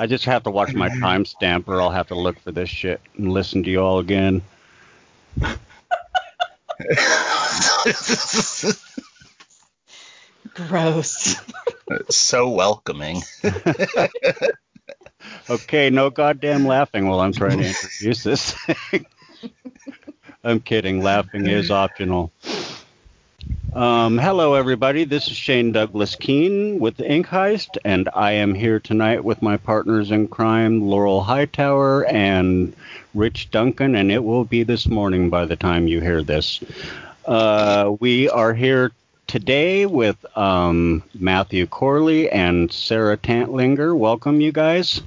I just have to watch my timestamp, or I'll have to look for this shit and listen to you all again. Gross. so welcoming. okay, no goddamn laughing while I'm trying to introduce this thing. I'm kidding. Laughing is optional. Um, hello, everybody. This is Shane Douglas Keene with Ink Heist, and I am here tonight with my partners in crime, Laurel Hightower and Rich Duncan, and it will be this morning by the time you hear this. Uh, we are here today with um, Matthew Corley and Sarah Tantlinger. Welcome, you guys.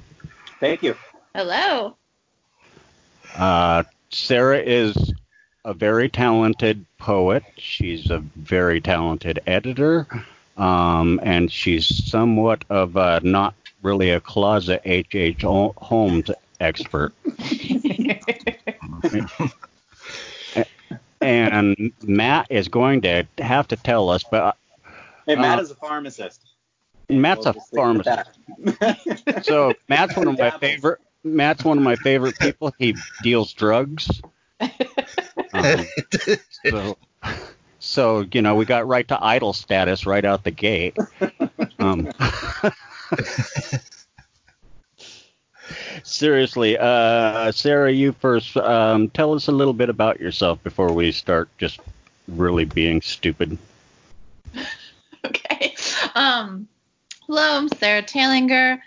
Thank you. Hello. Uh, Sarah is a very talented poet. She's a very talented editor, um, and she's somewhat of a not really a closet H. H. Holmes expert. and Matt is going to have to tell us, but hey, Matt uh, is a pharmacist. Matt's we'll a pharmacist. so Matt's one of my favorite. Matt's one of my favorite people. He deals drugs. Um, so, so you know, we got right to idle status right out the gate. Um, seriously, uh, Sarah, you first. Um, tell us a little bit about yourself before we start just really being stupid. okay. Um, hello, I'm Sarah Tantlinger.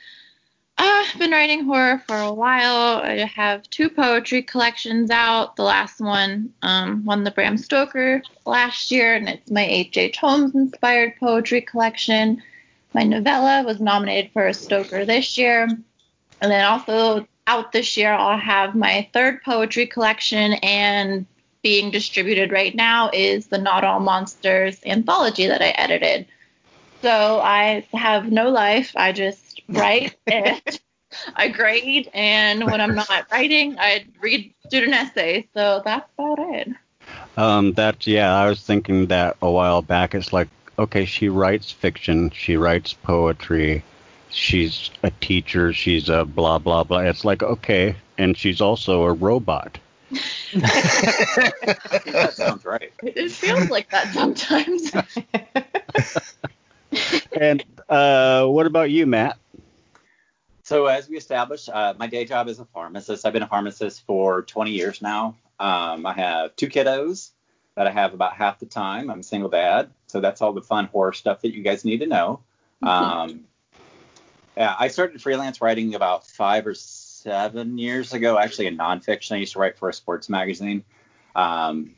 Uh, I've been writing horror for a while. I have two poetry collections out. The last one um, won the Bram Stoker last year, and it's my H.H. Holmes inspired poetry collection. My novella was nominated for a Stoker this year. And then also out this year, I'll have my third poetry collection, and being distributed right now is the Not All Monsters anthology that I edited. So I have no life. I just write and I grade, and when I'm not writing, I read student essays. So that's about it. Um, that yeah, I was thinking that a while back. It's like okay, she writes fiction, she writes poetry, she's a teacher, she's a blah blah blah. It's like okay, and she's also a robot. that sounds right. It feels like that sometimes. and uh, what about you, Matt? So as we established, uh, my day job is a pharmacist. I've been a pharmacist for 20 years now. Um, I have two kiddos that I have about half the time. I'm a single dad, so that's all the fun horror stuff that you guys need to know. Um, yeah, I started freelance writing about five or seven years ago, actually in nonfiction. I used to write for a sports magazine. Um,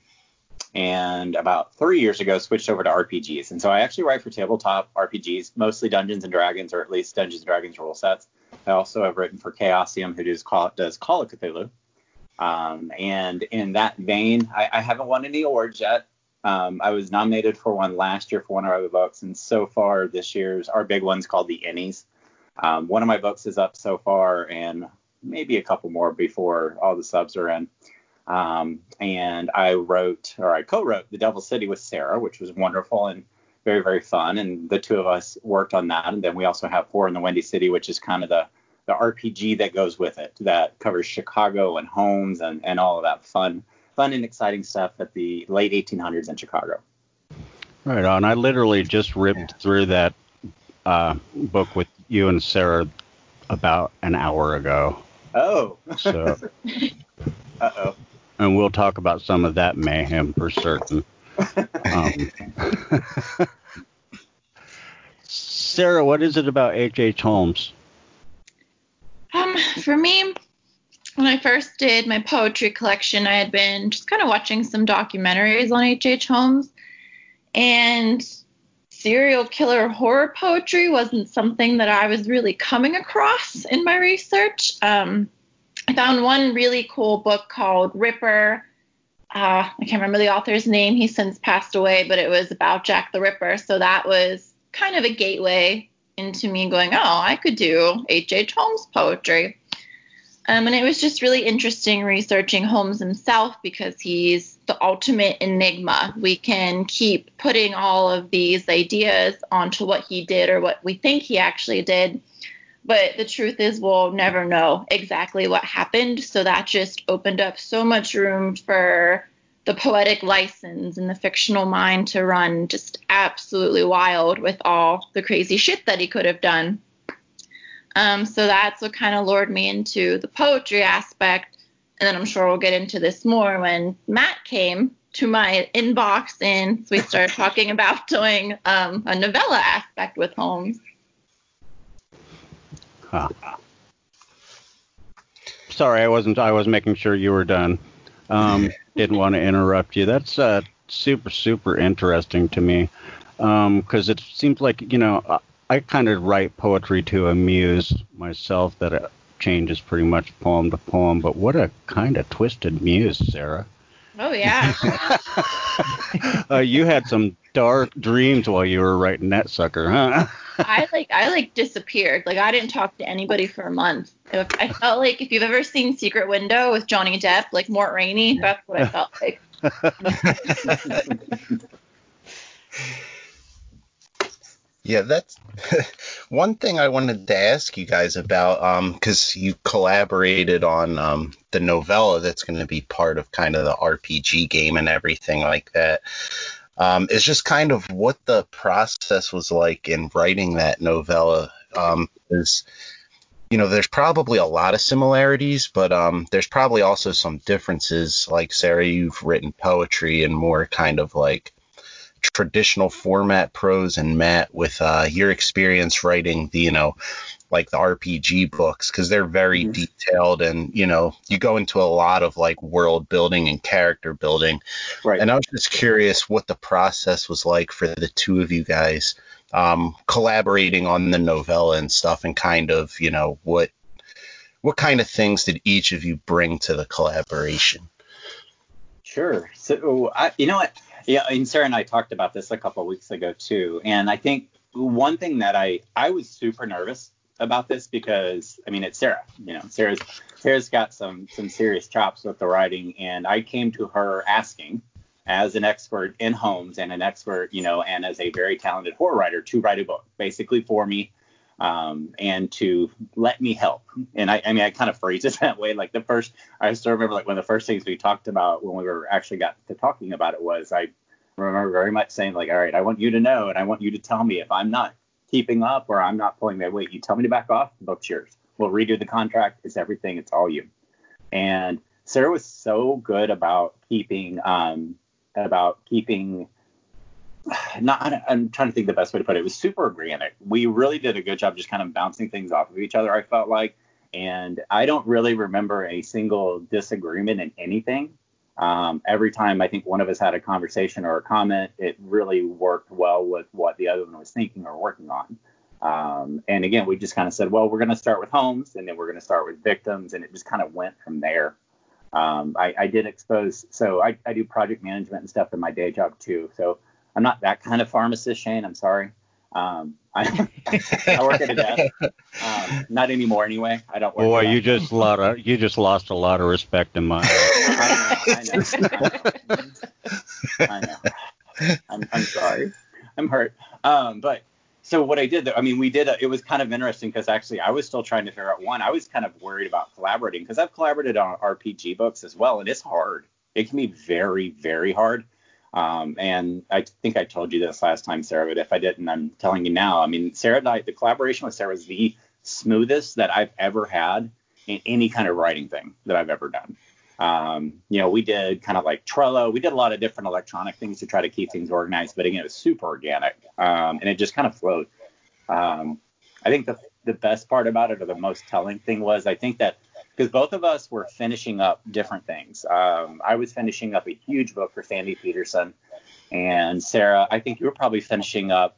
and about three years ago, switched over to RPGs. And so I actually write for tabletop RPGs, mostly Dungeons and Dragons, or at least Dungeons and Dragons rule sets. I also have written for Chaosium, who does Call, does Call of Cthulhu. Um, and in that vein, I, I, haven't won any awards yet. Um, I was nominated for one last year for one of other books, and so far this year's our big one's called the Ennies. Um, one of my books is up so far, and maybe a couple more before all the subs are in. Um, and I wrote, or I co-wrote, The Devil City with Sarah, which was wonderful and very, very fun. And the two of us worked on that. And then we also have Horror in the Windy City, which is kind of the the RPG that goes with it, that covers Chicago and Holmes and, and all of that fun, fun and exciting stuff at the late 1800s in Chicago. Right on. I literally just ripped through that uh, book with you and Sarah about an hour ago. Oh. So. uh oh. And we'll talk about some of that mayhem for certain. Um, Sarah, what is it about H.H. Holmes? Um, for me, when I first did my poetry collection, I had been just kind of watching some documentaries on H.H. Holmes, and serial killer horror poetry wasn't something that I was really coming across in my research. Um, I found one really cool book called Ripper. Uh, I can't remember the author's name. He's since passed away, but it was about Jack the Ripper. So that was kind of a gateway into me going, oh, I could do H.H. H. Holmes poetry. Um, and it was just really interesting researching Holmes himself because he's the ultimate enigma. We can keep putting all of these ideas onto what he did or what we think he actually did. But the truth is, we'll never know exactly what happened. So that just opened up so much room for the poetic license and the fictional mind to run just absolutely wild with all the crazy shit that he could have done. Um, so that's what kind of lured me into the poetry aspect. And then I'm sure we'll get into this more when Matt came to my inbox and we started talking about doing um, a novella aspect with Holmes. Huh. Sorry, I wasn't. I was making sure you were done. Um, didn't want to interrupt you. That's uh, super, super interesting to me because um, it seems like you know I, I kind of write poetry to amuse myself. That it changes pretty much poem to poem. But what a kind of twisted muse, Sarah. Oh yeah. uh, you had some dark dreams while you were writing that sucker, huh? I like I like disappeared. Like I didn't talk to anybody for a month. I felt like if you've ever seen Secret Window with Johnny Depp, like Mort Rainey, that's what I felt like. yeah, that's one thing I wanted to ask you guys about, um, because you collaborated on um, the novella that's going to be part of kind of the RPG game and everything like that. Um, is just kind of what the process was like in writing that novella. Um, is you know, there's probably a lot of similarities, but um, there's probably also some differences. Like Sarah, you've written poetry and more kind of like traditional format prose, and Matt with uh, your experience writing the you know like the RPG books because they're very mm-hmm. detailed and you know you go into a lot of like world building and character building. Right. And I was just curious what the process was like for the two of you guys um, collaborating on the novella and stuff, and kind of you know what what kind of things did each of you bring to the collaboration? Sure. So I, you know what? Yeah, and Sarah and I talked about this a couple weeks ago too, and I think one thing that I I was super nervous about this because I mean it's Sarah. You know, Sarah's Sarah's got some some serious chops with the writing, and I came to her asking, as an expert in Holmes and an expert, you know, and as a very talented horror writer, to write a book basically for me. Um, and to let me help. And I, I mean, I kind of phrase it that way. Like the first, I still remember like one of the first things we talked about when we were actually got to talking about it was I remember very much saying like, all right, I want you to know and I want you to tell me if I'm not keeping up or I'm not pulling my weight. You tell me to back off, the book's yours. We'll redo the contract. It's everything. It's all you. And Sarah was so good about keeping um, about keeping not I'm trying to think the best way to put it. It was super organic. We really did a good job just kind of bouncing things off of each other, I felt like. And I don't really remember a single disagreement in anything. Um, every time I think one of us had a conversation or a comment, it really worked well with what the other one was thinking or working on. Um, and again, we just kind of said, well, we're going to start with Holmes and then we're going to start with victims. And it just kind of went from there. Um, I, I, did expose, so I, I, do project management and stuff in my day job too. So I'm not that kind of pharmacist, Shane. I'm sorry. Um, I, I, work at a desk. Um, not anymore, anyway. I don't work. Boy, you just lot of, you just lost a lot of respect in my. I know. I know. I know. I'm, I'm sorry. I'm hurt. Um, but so what I did, though, I mean, we did. A, it was kind of interesting because actually, I was still trying to figure out one. I was kind of worried about collaborating because I've collaborated on RPG books as well, and it's hard. It can be very, very hard. Um, and I think I told you this last time, Sarah, but if I didn't, I'm telling you now. I mean, Sarah and I, the collaboration with Sarah was the smoothest that I've ever had in any kind of writing thing that I've ever done. Um, you know, we did kind of like Trello. We did a lot of different electronic things to try to keep things organized, but again, it was super organic, um, and it just kind of flowed. Um, I think the the best part about it, or the most telling thing, was I think that because both of us were finishing up different things. Um, I was finishing up a huge book for Sandy Petersen, and Sarah, I think you were probably finishing up.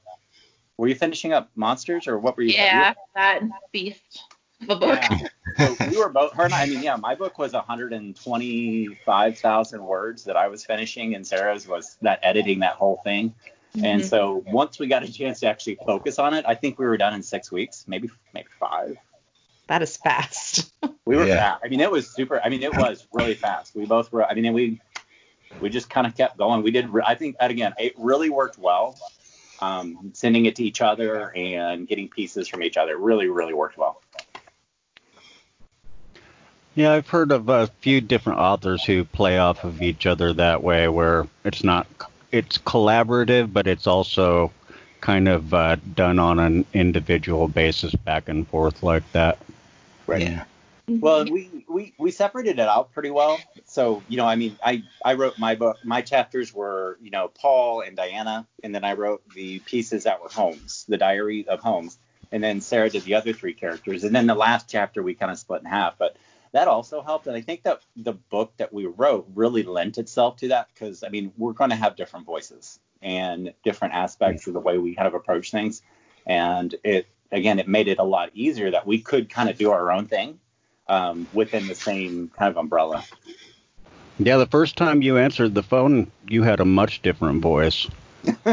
Were you finishing up monsters, or what were you? Yeah, that beast of a book. Yeah. So we were both her and I, I mean, yeah, my book was 125,000 words that I was finishing, and Sarah's was that editing that whole thing. Mm-hmm. And so once we got a chance to actually focus on it, I think we were done in six weeks, maybe maybe five. That is fast. we were yeah. fast. I mean, it was super. I mean, it was really fast. We both were. I mean, we we just kind of kept going. We did. I think that again, it really worked well. um, sending it to each other and getting pieces from each other really, really worked well. Yeah, I've heard of a few different authors who play off of each other that way, where it's not it's collaborative, but it's also kind of uh, done on an individual basis, back and forth like that. Right. Yeah. Mm-hmm. Well, we, we we separated it out pretty well. So you know, I mean, I I wrote my book. My chapters were you know Paul and Diana, and then I wrote the pieces that were Holmes, the Diary of Holmes, and then Sarah did the other three characters, and then the last chapter we kind of split in half. But that also helped, and I think that the book that we wrote really lent itself to that because I mean, we're going to have different voices and different aspects of the way we kind of approach things, and it again, it made it a lot easier that we could kind of do our own thing um, within the same kind of umbrella. Yeah, the first time you answered the phone, you had a much different voice.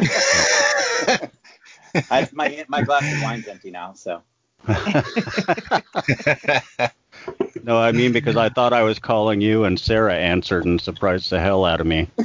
I, my my glass of wine's empty now, so. no, I mean because I thought I was calling you, and Sarah answered and surprised the hell out of me.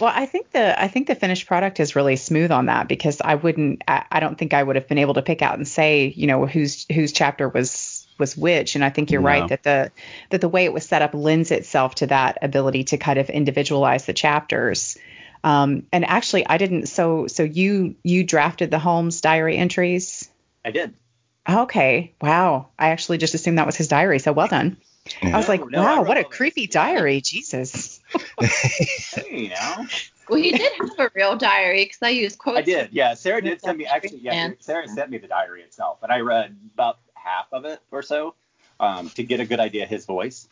Well, I think the I think the finished product is really smooth on that because I wouldn't I, I don't think I would have been able to pick out and say you know whose whose chapter was was which and I think you're No. right that the that the way it was set up lends itself to that ability to kind of individualize the chapters. Um, and actually, I didn't. So so you you drafted the Holmes diary entries. I did. Okay, wow. I actually just assumed that was his diary. So well done. I was like, no, I wow, wrote what a creepy diary. Jesus. Hey, you. Well, you did have a real diary because I used quotes. I did. Yeah, Sarah did send me. Actually, yeah, yeah. Sarah sent me the diary itself, and I read about half of it or so um, to get a good idea of his voice.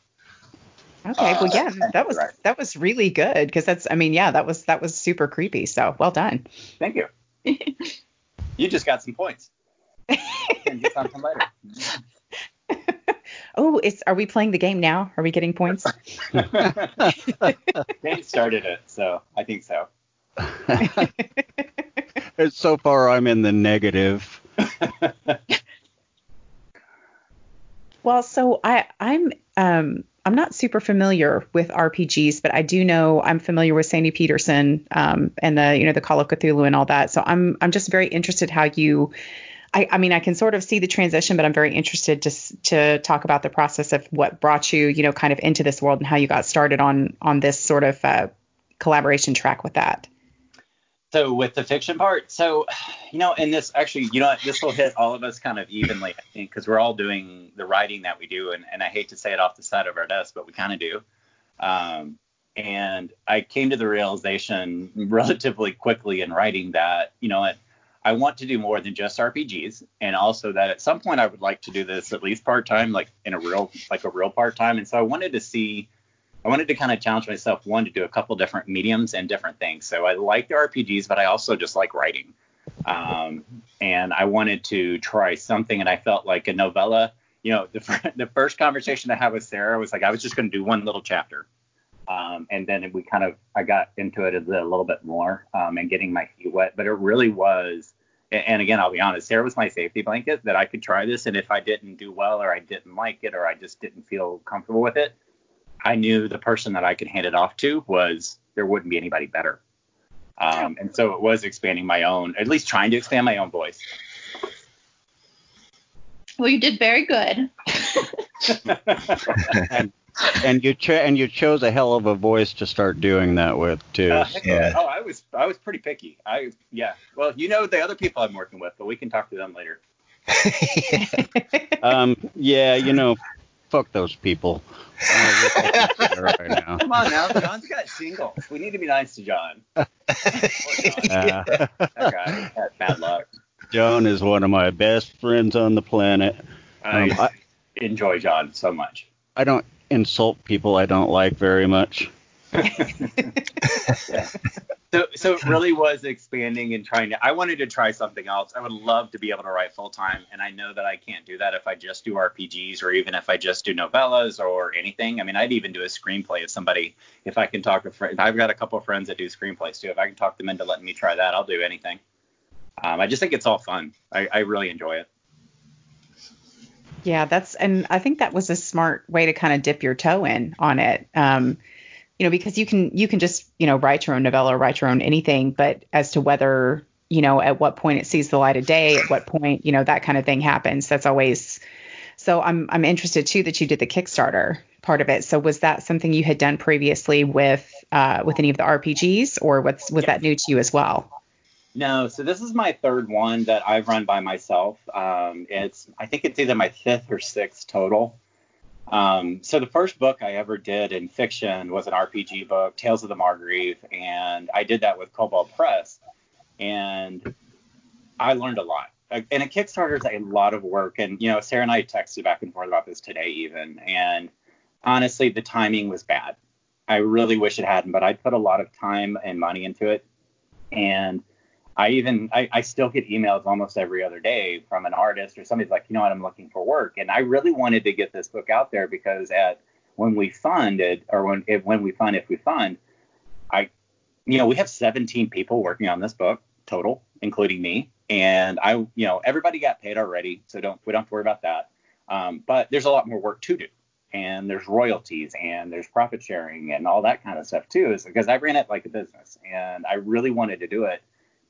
Okay, well, Uh, yeah, that was right. that was really good because that's, I mean, yeah, that was that was super creepy. So well done. Thank you. you just got some points. and get something later. Oh, it's are we playing the game now? Are we getting points? they started it, so I think so. So far, I'm in the negative. Well, so I I'm um I'm not super familiar with RPGs, but I do know I'm familiar with Sandy Petersen um, and the you know the Call of Cthulhu and all that. So I'm I'm just very interested how you. I, I mean, I can sort of see the transition, but I'm very interested to to talk about the process of what brought you, you know, kind of into this world and how you got started on on this sort of uh, collaboration track with that. So with the fiction part, so you know, and this actually, you know, this will hit all of us kind of evenly, I think, because we're all doing the writing that we do, and, and I hate to say it off the side of our desk, but we kind of do. Um, and I came to the realization relatively quickly in writing that, you know, what, I want to do more than just RPGs, and also that at some point I would like to do this at least part time, like in a real, like a real part time. And so I wanted to see I wanted to kind of challenge myself, one, to do a couple different mediums and different things. So I like the RPGs, but I also just like writing. Um, and I wanted to try something, and I felt like a novella. You know, the, the first conversation I had with Sarah was like, I was just going to do one little chapter. Um, and then we kind of, I got into it a little bit more um, and getting my feet wet. But it really was, and again, I'll be honest, Sarah was my safety blanket that I could try this. And if I didn't do well, or I didn't like it, or I just didn't feel comfortable with it, I knew the person that I could hand it off to was there wouldn't be anybody better. Um, and so it was expanding my own, at least trying to expand my own voice. Well, you did very good. and and you cho- and you chose a hell of a voice to start doing that with too. Uh, Yeah. Oh, I was I was pretty picky. I yeah. Well, you know the other people I'm working with, but we can talk to them later. Um, yeah, you know, fuck those people. Uh, we're taking care right now. Come on now, John's got shingles. We need to be nice to John. Poor John. Uh, That guy had bad luck. John is one of my best friends on the planet. I, Um, I, enjoy John so much. I don't insult people I don't like very much. So, so it really was expanding and trying to. I wanted to try something else. I would love to be able to write full time, and I know that I can't do that if I just do RPGs or even if I just do novellas or anything. I mean, I'd even do a screenplay if somebody, if I can talk to friends. I've got a couple of friends that do screenplays too. If I can talk them into letting me try that, I'll do anything. Um, I just think it's all fun. I, I really enjoy it. Yeah, that's and I think that was a smart way to kind of dip your toe in on it. Um, you know, because you can you can just you know write your own novella, or write your own anything, but as to whether you know at what point it sees the light of day, at what point you know that kind of thing happens, that's always. So I'm I'm interested too that you did the Kickstarter part of it. So was that something you had done previously with uh, with any of the RPGs, or what's was that new to you as well? No, so this is my third one that I've run by myself. Um, it's I think it's either my fifth or sixth total. Um, so the first book I ever did in fiction was an RPG book, Tales of the Margreve, and I did that with Kobold Press, and I learned a lot. And a Kickstarter is a lot of work, and you know Sarah and I texted back and forth about this today even, and honestly the timing was bad. I really wish it hadn't, but I put a lot of time and money into it, and I even I, I, still get emails almost every other day from an artist or somebody's like, you know what, I'm looking for work, and I really wanted to get this book out there because at when we funded or when if, when we fund if we fund, I you know we have 17 people working on this book total, including me, and I you know everybody got paid already, so don't we don't have to worry about that. Um, but there's a lot more work to do. And there's royalties and there's profit sharing and all that kind of stuff too is because I ran it like a business and I really wanted to do it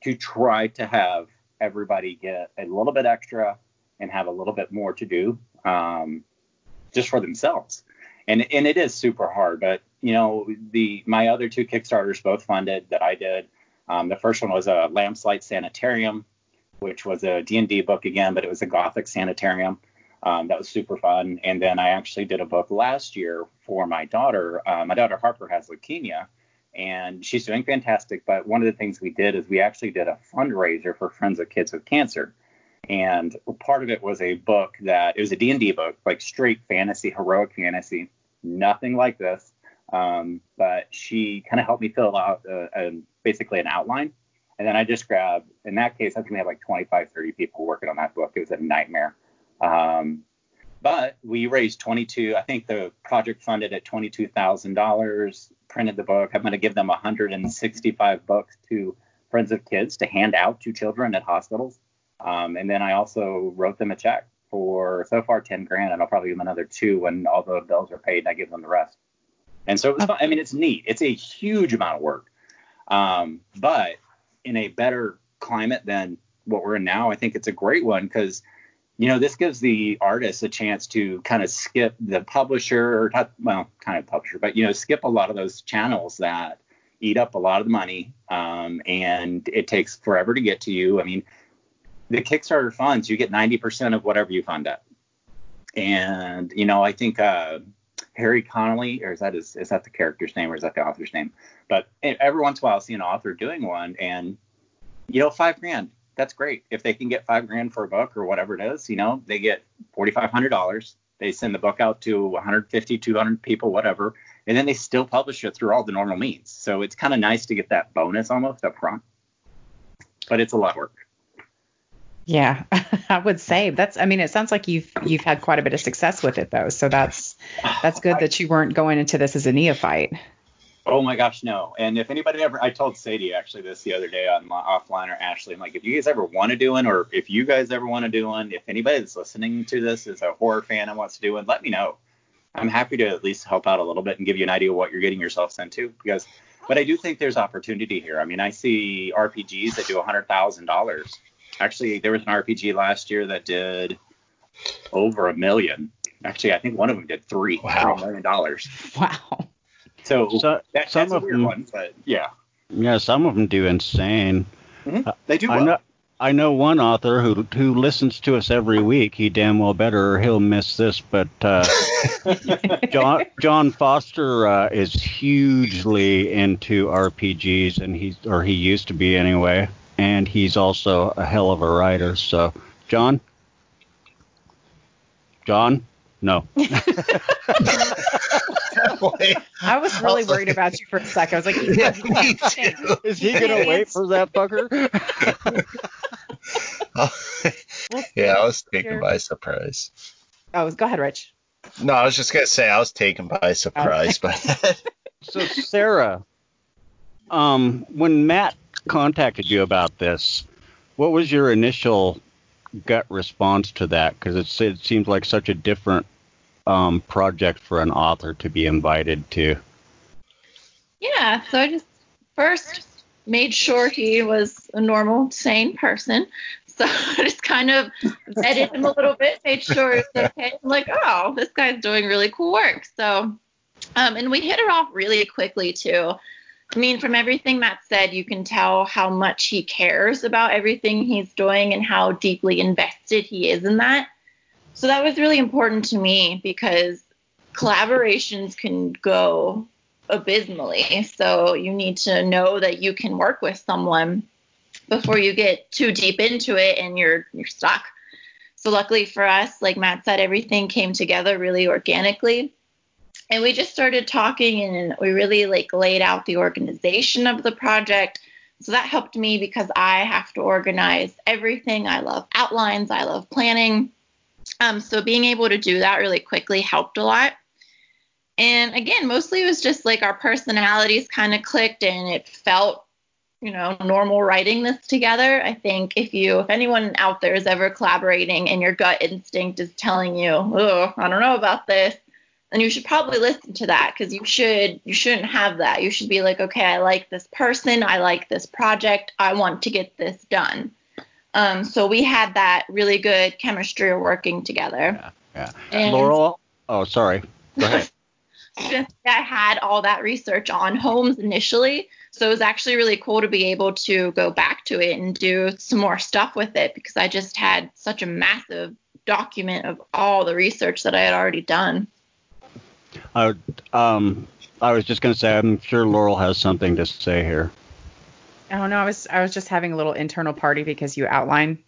to try to have everybody get a little bit extra and have a little bit more to do um, just for themselves. And and it is super hard, but you know the my other two Kickstarters both funded that I did. Um, the first one was a Lamplight Sanitarium, which was a D&D book again, but it was a Gothic sanitarium. Um, that was super fun. And then I actually did a book last year for my daughter. Uh, my daughter Harper has leukemia, and she's doing fantastic. But one of the things we did is we actually did a fundraiser for Friends of Kids with Cancer, and part of it was a book that it was a D&D book, like straight fantasy, heroic fantasy, nothing like this. Um, but she kind of helped me fill out a, a, basically an outline. And then I just grabbed, in that case, I think we had like 25, 30 people working on that book. It was a nightmare. Um, but we raised 22. I think the project funded at $22,000. Printed the book. I'm going to give them 165 books to Friends of Kids to hand out to children at hospitals. Um, and then I also wrote them a check for so far 10 grand, and I'll probably give them another two when all the bills are paid, and I give them the rest. And so it was fun. I mean, it's neat. It's a huge amount of work, um, but in a better climate than what we're in now, I think it's a great one because you know, this gives the artist a chance to kind of skip the publisher, or not, well, kind of publisher, but you know, skip a lot of those channels that eat up a lot of the money, um, and it takes forever to get to you. I mean, the Kickstarter funds, you get 90% of whatever you fund up. and you know, I think uh, Harry Connolly, or is that his, is that the character's name, or is that the author's name? But every once in a while, I'll see an author doing one, and you know, five grand that's great. If they can get five grand for a book or whatever it is, you know, they get forty five hundred dollars. They send the book out to 150, 200 people, whatever, and then they still publish it through all the normal means. So it's kind of nice to get that bonus almost up front. But it's a lot of work. Yeah, I would say that's. I mean, it sounds like you've you've had quite a bit of success with it though. So that's that's good that you weren't going into this as a neophyte. Oh my gosh, no. And if anybody ever, I told Sadie actually this the other day on my offline or Ashley, I'm like, if you guys ever want to do one, or if you guys ever want to do one, if anybody that's listening to this is a horror fan and wants to do one, let me know. I'm happy to at least help out a little bit and give you an idea of what you're getting yourself into because, but I do think there's opportunity here. I mean, I see RPGs that do a hundred thousand dollars. Actually, there was an RPG last year that did over a million. Actually, I think one of them did three, wow. three million dollars. Wow. So, so that, some of them, one, but yeah. Yeah, some of them do insane. Mm-hmm. They do. Well. I know, I know one author who who listens to us every week. He damn well better, or he'll miss this. But uh, John John Foster uh, is hugely into RPGs, and he's or he used to be anyway. And he's also a hell of a writer. So, John, John, no. I was really worried about you for a second. I was like, yeah, me too. is he gonna wait for that fucker? yeah, I was taken by surprise. Oh, go ahead, Rich. No, I was just gonna say I was taken by surprise by that. So Sarah, um, when Matt contacted you about this, what was your initial gut response to that? Because it, it seems like such a different um, project for an author to be invited to? Yeah, so I just first made sure he was a normal, sane person. So I just kind of vetted him a little bit, made sure was okay. I'm like, oh, this guy's doing really cool work. So, um, and we hit it off really quickly too. I mean, from everything Matt said, you can tell how much he cares about everything he's doing and how deeply invested he is in that. So that was really important to me because collaborations can go abysmally. So you need to know that you can work with someone before you get too deep into it and you're you're stuck. So luckily for us, like Matt said, everything came together really organically. And we just started talking and we really like laid out the organization of the project. So that helped me because I have to organize everything. I love outlines, I love planning. Um, so being able to do that really quickly helped a lot. And again, mostly it was just like our personalities kind of clicked and it felt, you know, normal writing this together. I think if you, if anyone out there is ever collaborating and your gut instinct is telling you, oh, I don't know about this, then you should probably listen to that because you should, you shouldn't have that. You should be like, okay, I like this person, I like this project, I want to get this done. Um, so we had that really good chemistry working together. Yeah. yeah. And, Laurel, oh, sorry. Go ahead. I had all that research on Holmes initially. So it was actually really cool to be able to go back to it and do some more stuff with it because I just had such a massive document of all the research that I had already done. Uh, um, I was just going to say, I'm sure Laurel has something to say here. Oh no, I was I was just having a little internal party because you outline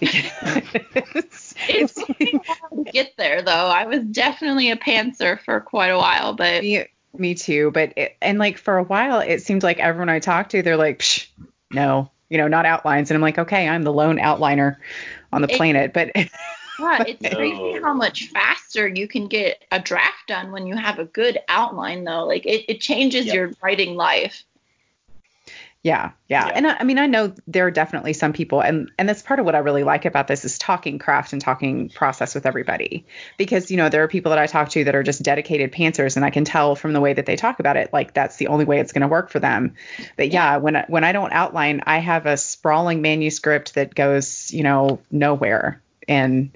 it's, it's hard to get there though. I was definitely a pantser for quite a while, but me, me too. But it, and like for a while, it seemed like everyone I talked to, they're like, no, you know, not outlines, and I'm like, okay, I'm the lone outliner on the it, planet, but. yeah, it's crazy oh. how much faster you can get a draft done when you have a good outline, though. Like it, it changes yep. your writing life. Yeah, yeah, yeah. And I, I, mean, I know there are definitely some people, and and that's part of what I really like about this is talking craft and talking process with everybody, because you know there are people that I talk to that are just dedicated pantsers, and I can tell from the way that they talk about it, like that's the only way it's going to work for them. But yeah, when I, when I don't outline, I have a sprawling manuscript that goes, you know, nowhere, and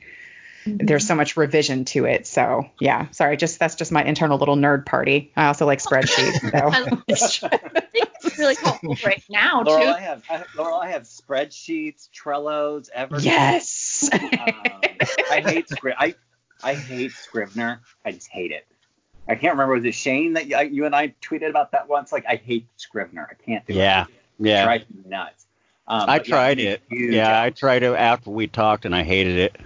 there's so much revision to it. So yeah, sorry, just that's just my internal little nerd party. I also like spreadsheets. So. it's really helpful right now Laurel, too. I have I, Laurel, I have spreadsheets, Trello's, Evernote. Yes. um, I hate Scrib. I I hate Scrivener. I just hate it. I can't remember was it Shane that you, you and I tweeted about that once. Like I hate Scrivener. I can't do yeah. it. Yeah. Yeah. It drives me nuts. Um, I tried yeah, it. Yeah, I tried it after we talked and I hated it.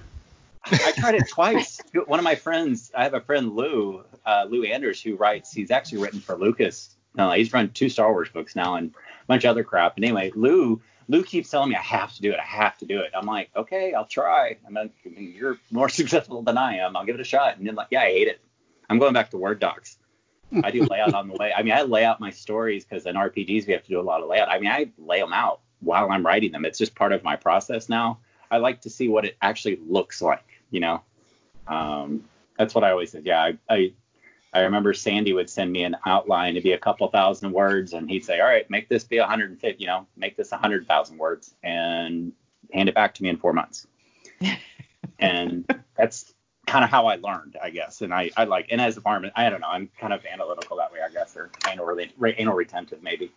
I tried it twice. One of my friends, I have a friend Lou, uh, Lou Anders, who writes. He's actually written for Lucas. No, he's run two Star Wars books now and a bunch of other crap. And anyway, Lou, Lou keeps telling me I have to do it. I have to do it. I'm like, okay, I'll try. I mean, you're more successful than I am. I'll give it a shot. And then like, yeah, I hate it. I'm going back to Word docs. I do layout on the way. I mean, I lay out my stories because in RPGs we have to do a lot of layout. I mean, I lay them out while I'm writing them. It's just part of my process now. I like to see what it actually looks like you know. Um, that's what I always said. Yeah, I, I I remember Sandy would send me an outline to be a couple thousand words, and he'd say, "All right, make this be 150. You know, make this 100,000 words, and hand it back to me in four months." and that's kind of how I learned, I guess. And I, I like, and as a farmer, I don't know, I'm kind of analytical that way, I guess, or anal, anal retentive, maybe.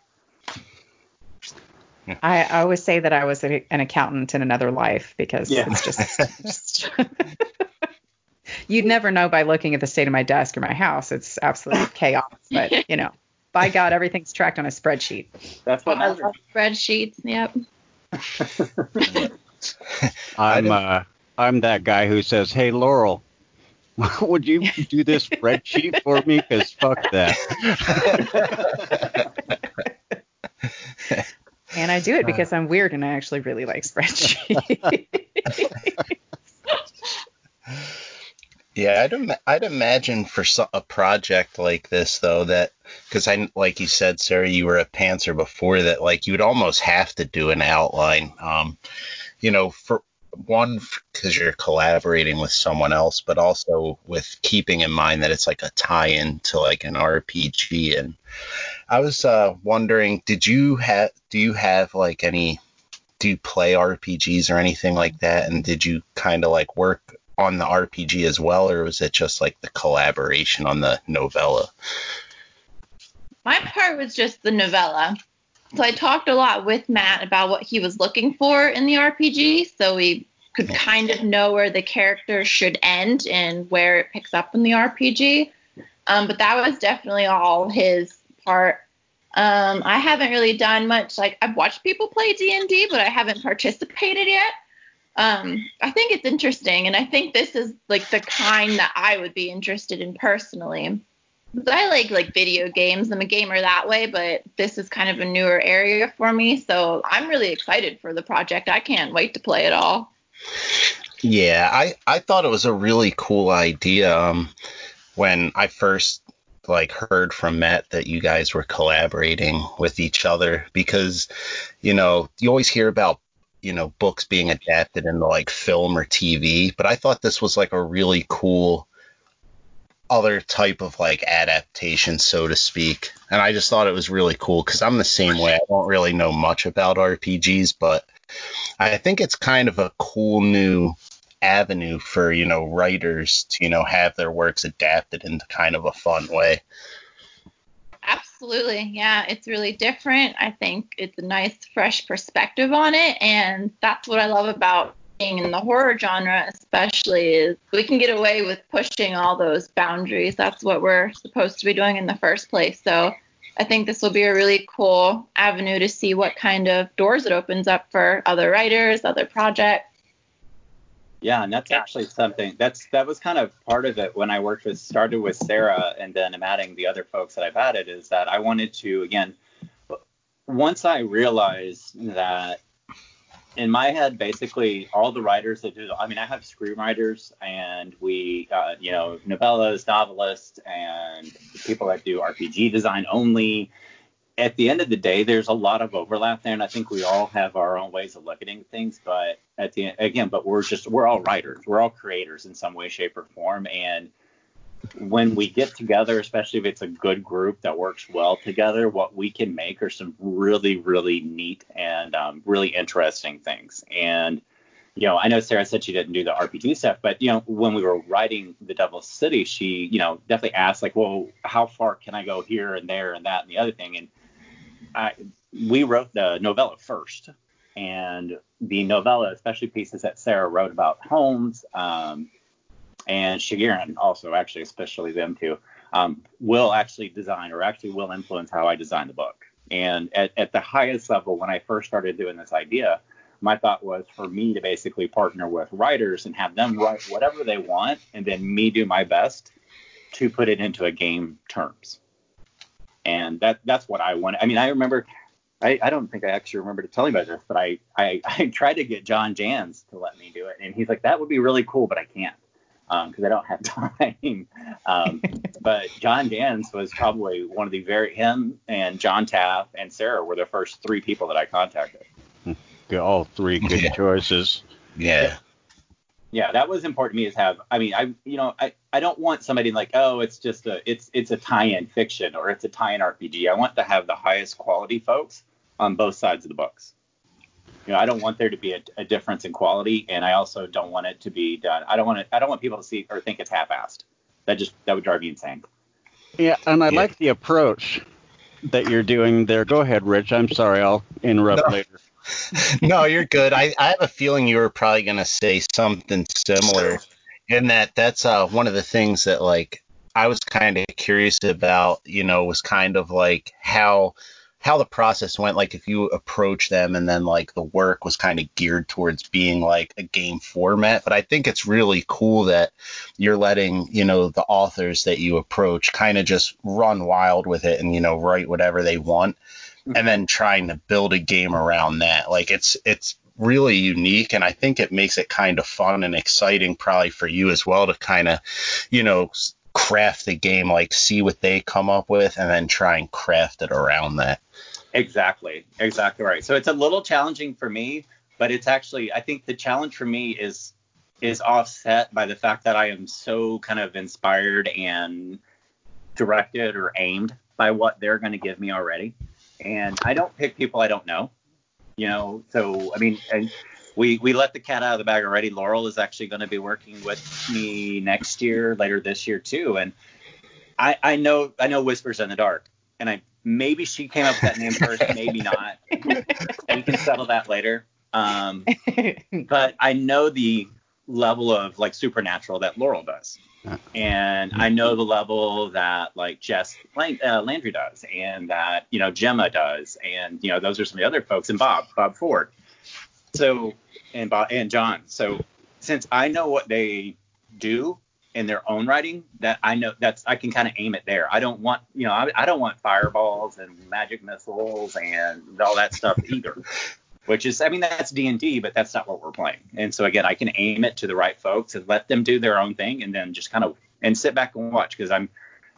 I, I always say that I was a, an accountant in another life because yeah. it's just, just you'd never know by looking at the state of my desk or my house. It's absolute chaos. But you know, by God, everything's tracked on a spreadsheet. That's what I love spreadsheets. Yep. I'm uh, I'm that guy who says, "Hey, Laurel, would you do this spreadsheet for me? Because fuck that." And I do it because I'm weird and I actually really like spreadsheets. yeah, I'd, Im- I'd imagine for so- a project like this though that because I like you said, Sarah, you were a pantser before that. Like you would almost have to do an outline. Um, you know, for one because you're collaborating with someone else, but also with keeping in mind that it's like a tie-in to like an RPG and I was uh, wondering, did you have do you have like any do you play RPGs or anything like that? And did you kind of like work on the RPG as well, or was it just like the collaboration on the novella? My part was just the novella. So I talked a lot with Matt about what he was looking for in the RPG, so we could kind of know where the character should end and where it picks up in the RPG. Um, but that was definitely all his part. Um, I haven't really done much. Like I've watched people play D and D, but I haven't participated yet. Um, I think it's interesting, and I think this is like the kind that I would be interested in personally. But I like like video games. I'm a gamer that way, but this is kind of a newer area for me. So I'm really excited for the project. I can't wait to play it all. Yeah, I I thought it was a really cool idea. Um, when I first like heard from Matt that you guys were collaborating with each other? Because you know you always hear about you know books being adapted into like film or TV but I thought this was like a really cool other type of like adaptation so to speak. And I just thought it was really cool cuz I'm the same way. I don't really know much about RPGs but I think it's kind of a cool new avenue for you know writers to you know have their works adapted into kind of a fun way. Absolutely, yeah, it's really different. I think it's a nice, fresh perspective on it, and that's what I love about being in the horror genre, especially, is we can get away with pushing all those boundaries. That's what we're supposed to be doing in the first place. So I think this will be a really cool avenue to see what kind of doors it opens up for other writers, other projects. Yeah, and that's actually something that's that was kind of part of it when I worked with started with Sarah and then I'm adding the other folks that I've added is that I wanted to again once I realized that in my head basically all the writers that do I mean I have screenwriters and we uh, you know novellas, novelists and people that do RPG design only at the end of the day, there's a lot of overlap there, and I think we all have our own ways of looking at things. But at the end, again, but we're just we're all writers, we're all creators in some way, shape, or form, and when we get together, especially if it's a good group that works well together, what we can make are some really, really neat and um, really interesting things. And you know, I know Sarah said she didn't do the RPG stuff, but you know, when we were writing the Devil City, she, you know, definitely asked like, well, how far can I go here and there and that and the other thing, and I, we wrote the novella first, and the novella, especially pieces that Sarah wrote about Holmes um, and Shigerin also, actually, especially them two, um, will actually design or actually will influence how I design the book. And at, at the highest level, when I first started doing this idea, my thought was for me to basically partner with writers and have them write whatever they want, and then me do my best to put it into a game terms and that that's what I wanted. I mean, I remember. I, I don't think I actually remember to tell you about this, but I, I, I tried to get John Janz to let me do it, and he's like, "That would be really cool, but I can't because um, I don't have time." Um, but John Janz was probably one of the very him and John Taff and Sarah were the first three people that I contacted. All three good yeah. choices. Yeah yeah, that was important to me is have. I mean, I you know I I don't want somebody like oh it's just a it's it's a tie-in fiction or it's a tie-in RPG. I want to have the highest quality folks on both sides of the books. You know, I don't want there to be a, a difference in quality, and I also don't want it to be done. I don't want it. I don't want people to see or think it's half-assed. That just that would drive me insane. Yeah, and I yeah. like the approach that you're doing there. Go ahead, Rich. I'm sorry. I'll interrupt no. later. no, you're good. I, I have a feeling you were probably going to say something similar. In that, that's uh, one of the things that like I was kind of curious about. You know, was kind of like how how the process went. Like if you approach them and then like the work was kind of geared towards being like a game format. But I think it's really cool that you're letting you know the authors that you approach kind of just run wild with it and you know write whatever they want and then trying to build a game around that. Like it's it's really unique and I think it makes it kind of fun and exciting probably for you as well to kind of, you know, craft the game like see what they come up with and then try and craft it around that. Exactly. Exactly right. So it's a little challenging for me, but it's actually I think the challenge for me is is offset by the fact that I am so kind of inspired and directed or aimed by what they're going to give me already, and I don't pick people I don't know. You know, so I mean, and we we let the cat out of the bag already. Laurel is actually going to be working with me next year, later this year too, and I I know I know Whispers in the Dark, and I maybe she came up with that name first, maybe not. we can settle that later. Um, but I know the level of like supernatural that Laurel does. And I know the level that like Jess uh, Landry does, and that you know Gemma does, and you know those are some of the other folks, and Bob Bob Ford. So and Bob and John. So since I know what they do in their own writing, that I know that's I can kind of aim it there. I don't want you know I, I don't want fireballs and magic missiles and all that stuff either which is I mean that's D and D, but that's not what we're playing. And so again, I can aim it to the right folks and let them do their own thing, and then just kind of and sit back and watch because I'm,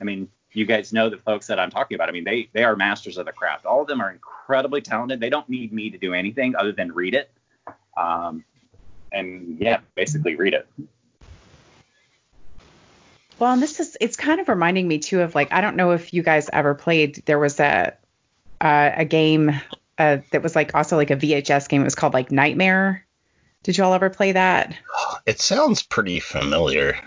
I mean, you guys know the folks that I'm talking about. I mean, they they are masters of the craft. All of them are incredibly talented. They don't need me to do anything other than read it, um, and yeah, basically read it. Well, and this is it's kind of reminding me too of like I don't know if you guys ever played. There was a uh, a game uh, that was like also like a VHS game. It was called like Nightmare. Did you all ever play that? It sounds pretty familiar.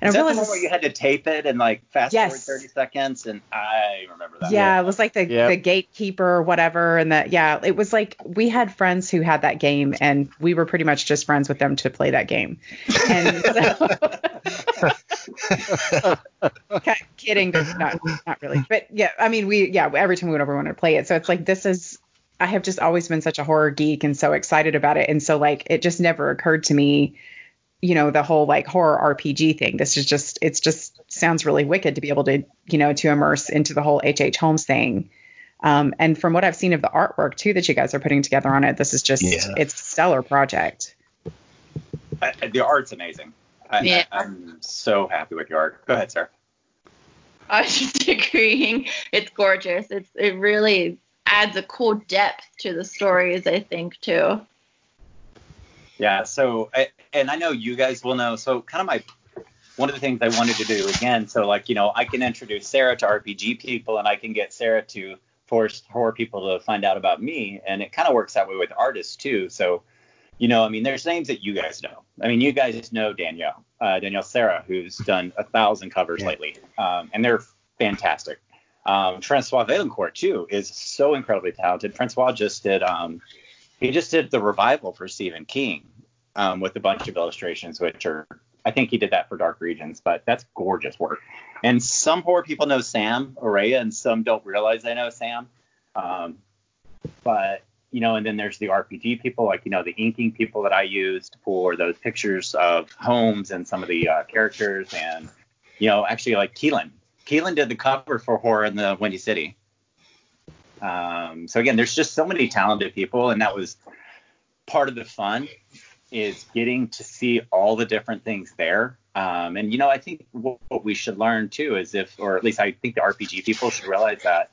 And Is that the one where you had to tape it and like fast yes. forward 30 seconds? And I remember that. Yeah, yeah. it was like the, yep. the gatekeeper or whatever. And that, yeah, it was like we had friends who had that game and we were pretty much just friends with them to play that game. And so, kidding, not, not really. But yeah, I mean, we, yeah, every time we went over, we wanted to play it. So it's like, this is, I have just always been such a horror geek and so excited about it. And so like, it just never occurred to me you know the whole like horror RPG thing. This is just it's just sounds really wicked to be able to you know to immerse into the whole H.H. H. Holmes thing. Um, and from what I've seen of the artwork too that you guys are putting together on it, this is just yeah. it's a stellar project. Uh, the art's amazing. I, yeah. I, am so happy with your art. Go ahead, sir. I was just agreeing. It's gorgeous. It's it really adds a cool depth to the stories. I think too. Yeah. So, and I know you guys will know. So, kind of my one of the things I wanted to do again. So, like you know, I can introduce Sarah to RPG people, and I can get Sarah to force horror people to find out about me, and it kind of works that way with artists too. So, you know, I mean, there's names that you guys know. I mean, you guys know Danielle, uh, Danielle Serra, who's done a thousand covers yeah. lately, um, and they're fantastic. Um, Francois Vaillancourt too is so incredibly talented. Francois just did um, he just did the revival for Stephen King um, with a bunch of illustrations, which are I think he did that for Dark Regions, but that's gorgeous work. And some horror people know Sam Araya, and some don't realize they know Sam. Um, but you know, and then there's the RPG people, like you know, the inking people that I used for those pictures of Holmes and some of the uh, characters, and you know, actually like Keelan. Keelan did the cover for Horror in the Windy City. Um, so again, there's just so many talented people, and that was part of the fun is getting to see all the different things there. Um, and you know, I think what, what, we should learn too is if, or at least I think the RPG people should realize that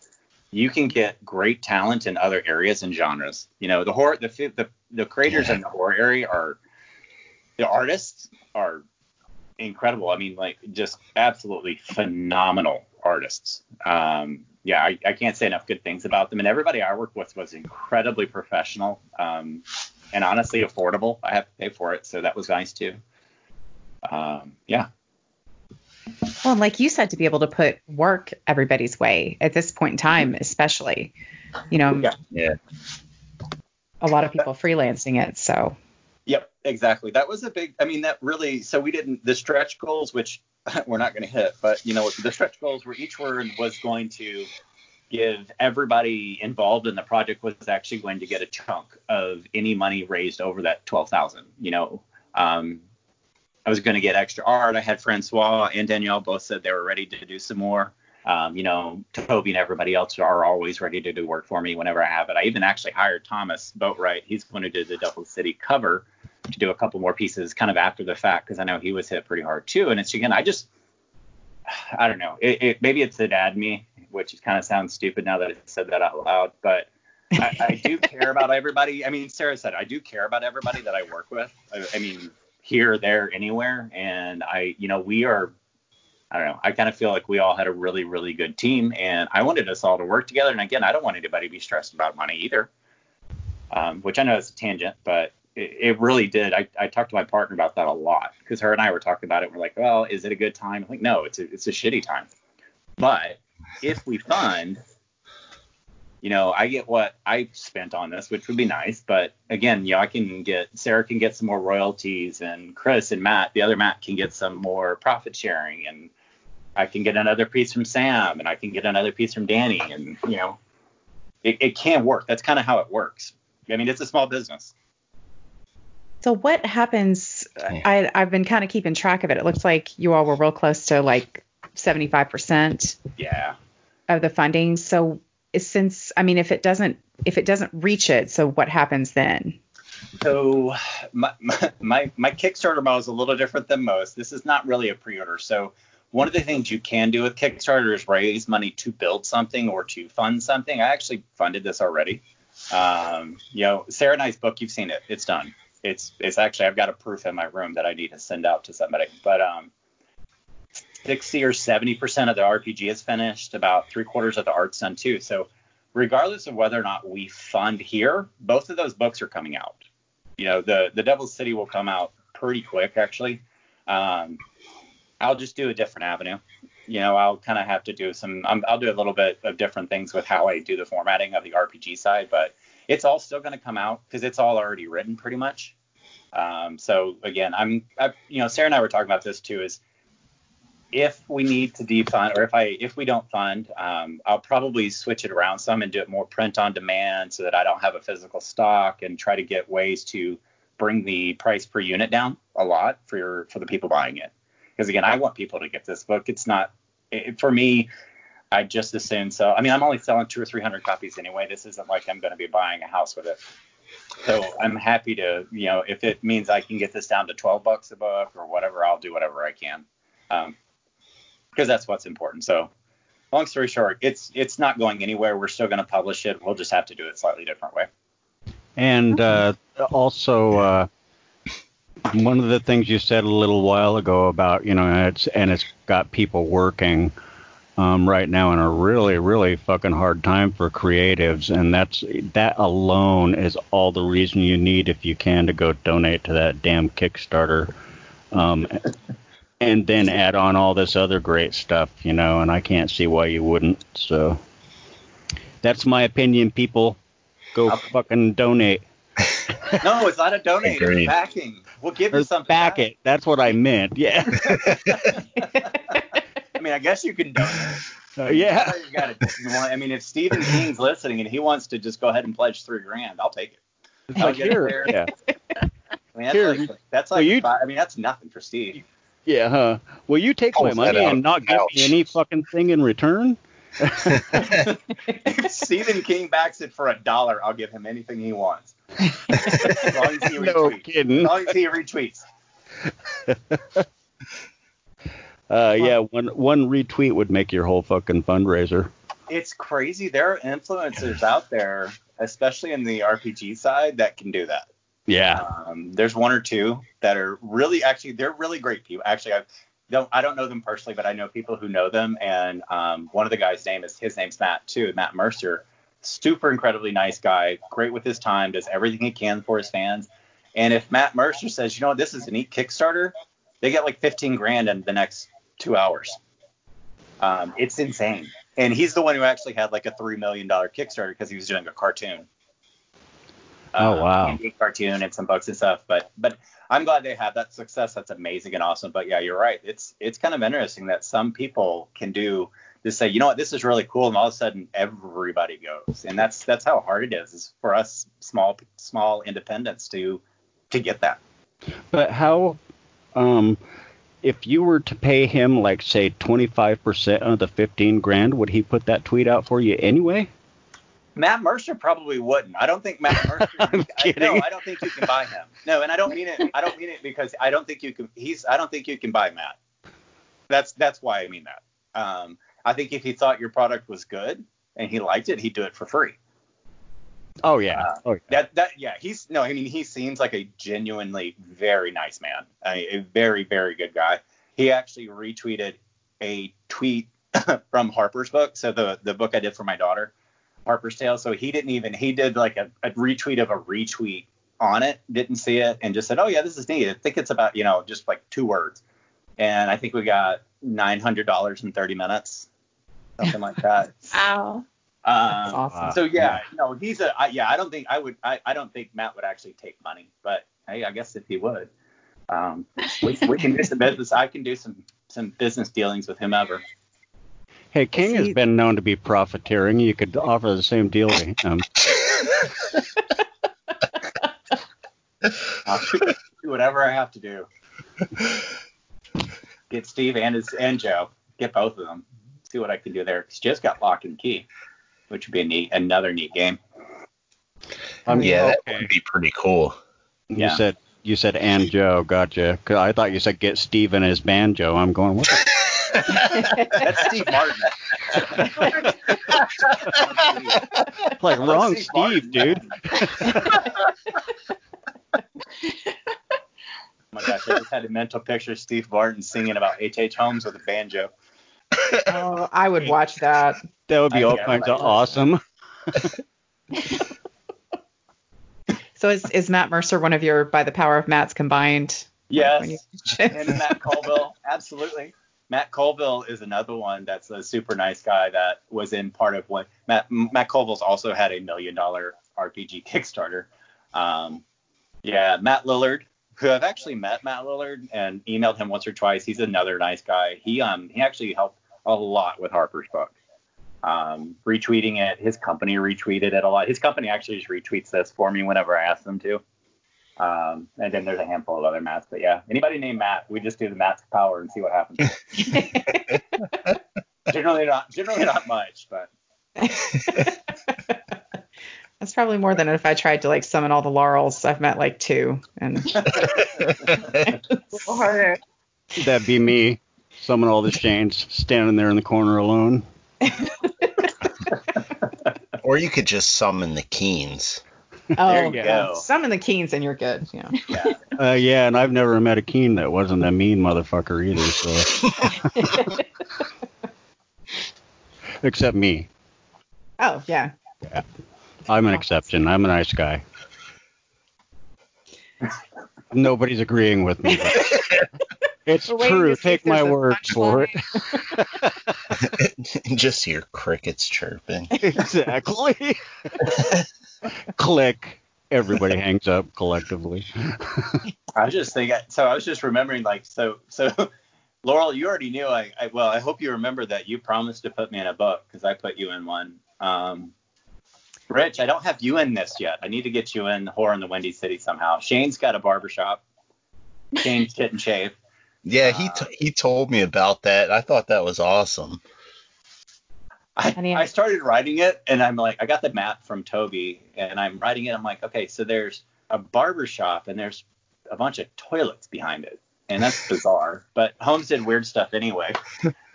you can get great talent in other areas and genres. You know, the horror, the the, the creators yeah. in the horror area are the artists are incredible. I mean, like just absolutely phenomenal artists. Um, yeah, I, I, can't say enough good things about them. And everybody I worked with was incredibly professional um, and honestly affordable. I have to pay for it, so that was nice too. Um, yeah. Well, like you said, to be able to put work everybody's way at this point in time, especially, you know, yeah, yeah. a lot of people freelancing it, so. Yep, exactly. That was a big. I mean, that really. So we didn't the stretch goals, which we're not going to hit, but you know the stretch goals were each word was going to give everybody involved in the project was actually going to get a chunk of any money raised over that 12,000. You know, um, I was going to get extra art. I had Francois and Danielle both said they were ready to do some more. Um, you know, Toby and everybody else are always ready to do work for me whenever I have it. I even actually hired Thomas Boatwright. He's going to do the Devil's City cover to do a couple more pieces kind of after the fact because I know he was hit pretty hard too. And it's again, I just, I don't know. It, it maybe it's the dad me, which kind of sounds stupid now that I said that out loud, but I, I, do care about everybody. I mean, Sarah said I do care about everybody that I work with. I, I mean, here, there, anywhere, and I, you know, we are I don't know. I kind of feel like we all had a really, really good team, and I wanted us all to work together. And again, I don't want anybody to be stressed about money either, um, which I know is a tangent, but it, really did. I, I talked to my partner about that a lot because her and I were talking about it. We're like, well, is it a good time? I'm like, no, it's a, it's a shitty time. But if we fund, you know, I get what I spent on this, which would be nice. But again, you know, I can get Sarah can get some more royalties, and Chris and Matt, the other Matt, can get some more profit sharing, and I can get another piece from Sam, and I can get another piece from Danny, and you know, it, it can work. That's kind of how it works. I mean, it's a small business. So what happens? I I've been kind of keeping track of it. It looks like you all were real close to like 75% Yeah. of the funding. So since I mean, if it doesn't if it doesn't reach it, so what happens then? So my, my my my Kickstarter model is a little different than most. This is not really a pre-order. So one of the things you can do with Kickstarter is raise money to build something or to fund something. I actually funded this already. Um, you know, Sarah and I's book, you've seen it. It's done. It's it's actually I've got a proof in my room that I need to send out to somebody. But um, 60 or 70 percent of the RPG is finished. About three quarters of the art's done too. So regardless of whether or not we fund here, both of those books are coming out. You know, the the Devil's City will come out pretty quick actually. Um, I'll just do a different avenue. You know, I'll kind of have to do some. i will do a little bit of different things with how I do the formatting of the RPG side, but it's all still going to come out because it's all already written pretty much. Um, so again, I'm, I, you know, Sarah and I were talking about this too. Is if we need to defund, or if I, if we don't fund, um, I'll probably switch it around some and do it more print on demand so that I don't have a physical stock and try to get ways to bring the price per unit down a lot for your, for the people buying it because again, I want people to get this book. It's not it, for me. I just assume so. I mean, I'm only selling two or three hundred copies anyway. This isn't like I'm going to be buying a house with it. So I'm happy to, you know, if it means I can get this down to 12 bucks a book or whatever, I'll do whatever I can, because um, that's what's important. So, long story short, it's it's not going anywhere. We're still going to publish it. We'll just have to do it slightly different way. And uh, also, uh, one of the things you said a little while ago about you know it's and it's got people working um, right now in a really really fucking hard time for creatives and that's that alone is all the reason you need if you can to go donate to that damn Kickstarter um, and then add on all this other great stuff you know and I can't see why you wouldn't so that's my opinion people go fucking donate no, it's not a donate. It's backing. We'll give you something. Back, back it. That's what I meant. Yeah. I mean, I guess you can donate. Uh, yeah. You got it. I mean, if Stephen King's listening and he wants to just go ahead and pledge three grand, I'll take it. It's I'll like here, yeah. I mean, that's here. like, that's like well, you, I mean, that's nothing for Steve. Yeah, huh? Will you take oh, my money and not give Ouch. me any fucking thing in return? if Stephen King backs it for a dollar, I'll give him anything he wants. as long as he no. Kidding. As long as he retweets. Uh, yeah, one one retweet would make your whole fucking fundraiser. It's crazy. There are influencers out there, especially in the RPG side, that can do that. Yeah. Um, there's one or two that are really actually they're really great people. Actually, I don't I don't know them personally, but I know people who know them. And um, one of the guys' name is his name's Matt too, Matt Mercer. Super incredibly nice guy, great with his time, does everything he can for his fans. And if Matt Mercer says, you know what, this is a neat Kickstarter, they get like 15 grand in the next two hours. Um, it's insane. And he's the one who actually had like a three million dollar Kickstarter because he was doing a cartoon. Oh um, wow! cartoon and some books and stuff. But but I'm glad they had that success. That's amazing and awesome. But yeah, you're right. It's it's kind of interesting that some people can do just say, you know what, this is really cool, and all of a sudden everybody goes. And that's that's how hard it is, is for us small small independents to to get that. But how um if you were to pay him like say 25% of the 15 grand, would he put that tweet out for you anyway? Matt Mercer probably wouldn't. I don't think Matt Mercer. I'm kidding. I, no, I don't think you can buy him. No, and I don't mean it. I don't mean it because I don't think you can. He's. I don't think you can buy Matt. That's that's why I mean that. Um, I think if he thought your product was good and he liked it, he'd do it for free. Oh yeah. Uh, oh, yeah. That that yeah. He's no. I mean, he seems like a genuinely very nice man. A, a very very good guy. He actually retweeted a tweet from Harper's book, so the the book I did for my daughter, Harper's Tale. So he didn't even he did like a, a retweet of a retweet on it, didn't see it, and just said, "Oh yeah, this is neat." I think it's about you know just like two words, and I think we got nine hundred dollars in thirty minutes, something like that. Wow. That's Um, awesome. so yeah, no, he's a I, yeah. I don't think I would. I, I don't think Matt would actually take money, but hey, I guess if he would, um, we, we can do some business. I can do some some business dealings with whomever. Hey, King has been known to be profiteering. You could offer the same deal to him. I'll do whatever I have to do. Get Steve and his and Joe. Get both of them. See what I can do there. 'Cause Joe's got Locke and Key, which would be a neat another neat game. I mean, yeah, that okay. would be pretty cool. You Yeah. said you said and Joe, gotcha. 'Cause I thought you said get Steve and his banjo. I'm going. What? That's Steve Martin. like like wrong Steve Steve, Martin. dude. Oh my gosh, I just had a mental picture of Steve Martin singing about H.H. H. Holmes with a banjo. oh, I would watch that. That would be I all kinds of awesome. So is, is Matt Mercer one of your by the power of Matt's combined? Yes. and Matt Colville, absolutely. Matt Colville is another one that's a super nice guy that was in part of what Matt Matt Colville's also had a million dollar RPG Kickstarter. Um, yeah, Matt Lillard, who I've actually met Matt Lillard and emailed him once or twice. He's another nice guy. He um he actually helped a lot with Harper's book. Um, retweeting it, his company retweeted it a lot. His company actually just retweets this for me whenever I ask them to. Um, and then there's a handful of other Matts, but yeah, anybody named Matt, we just do the Matt's power and see what happens. generally not, generally not much, but That's probably more than if I tried to like summon all the laurels. I've met like two, and harder. That'd be me. Summon all the Shanes standing there in the corner alone. Or you could just summon the Keens. oh, There you yeah. go. summon the Keens and you're good. Yeah. yeah. Uh, yeah, and I've never met a Keen that wasn't a mean motherfucker either. So, except me, Oh yeah. yeah. I'm an exception. I'm a nice guy. Nobody's agreeing with me. But it's We're true. to see if Take my word for it. just hear crickets chirping. exactly. Click. Everybody hangs up collectively. I was just thinking, so I was just remembering, like, so, so, Laurel, you already knew. I, I well, I hope you remember that you promised to put me in a book because I put you in one. Um, Rich, I don't have you in this yet. I need to get you in Horror in the Windy City somehow. Shane's got a barbershop. Shane's Kit and Shave. Yeah, he uh, t- he told me about that. I thought that was awesome. I, I started writing it and I'm like, I got the map from Toby and I'm writing it. I'm like, okay, so there's a barber shop and there's a bunch of toilets behind it. And that's bizarre. But Holmes did weird stuff anyway.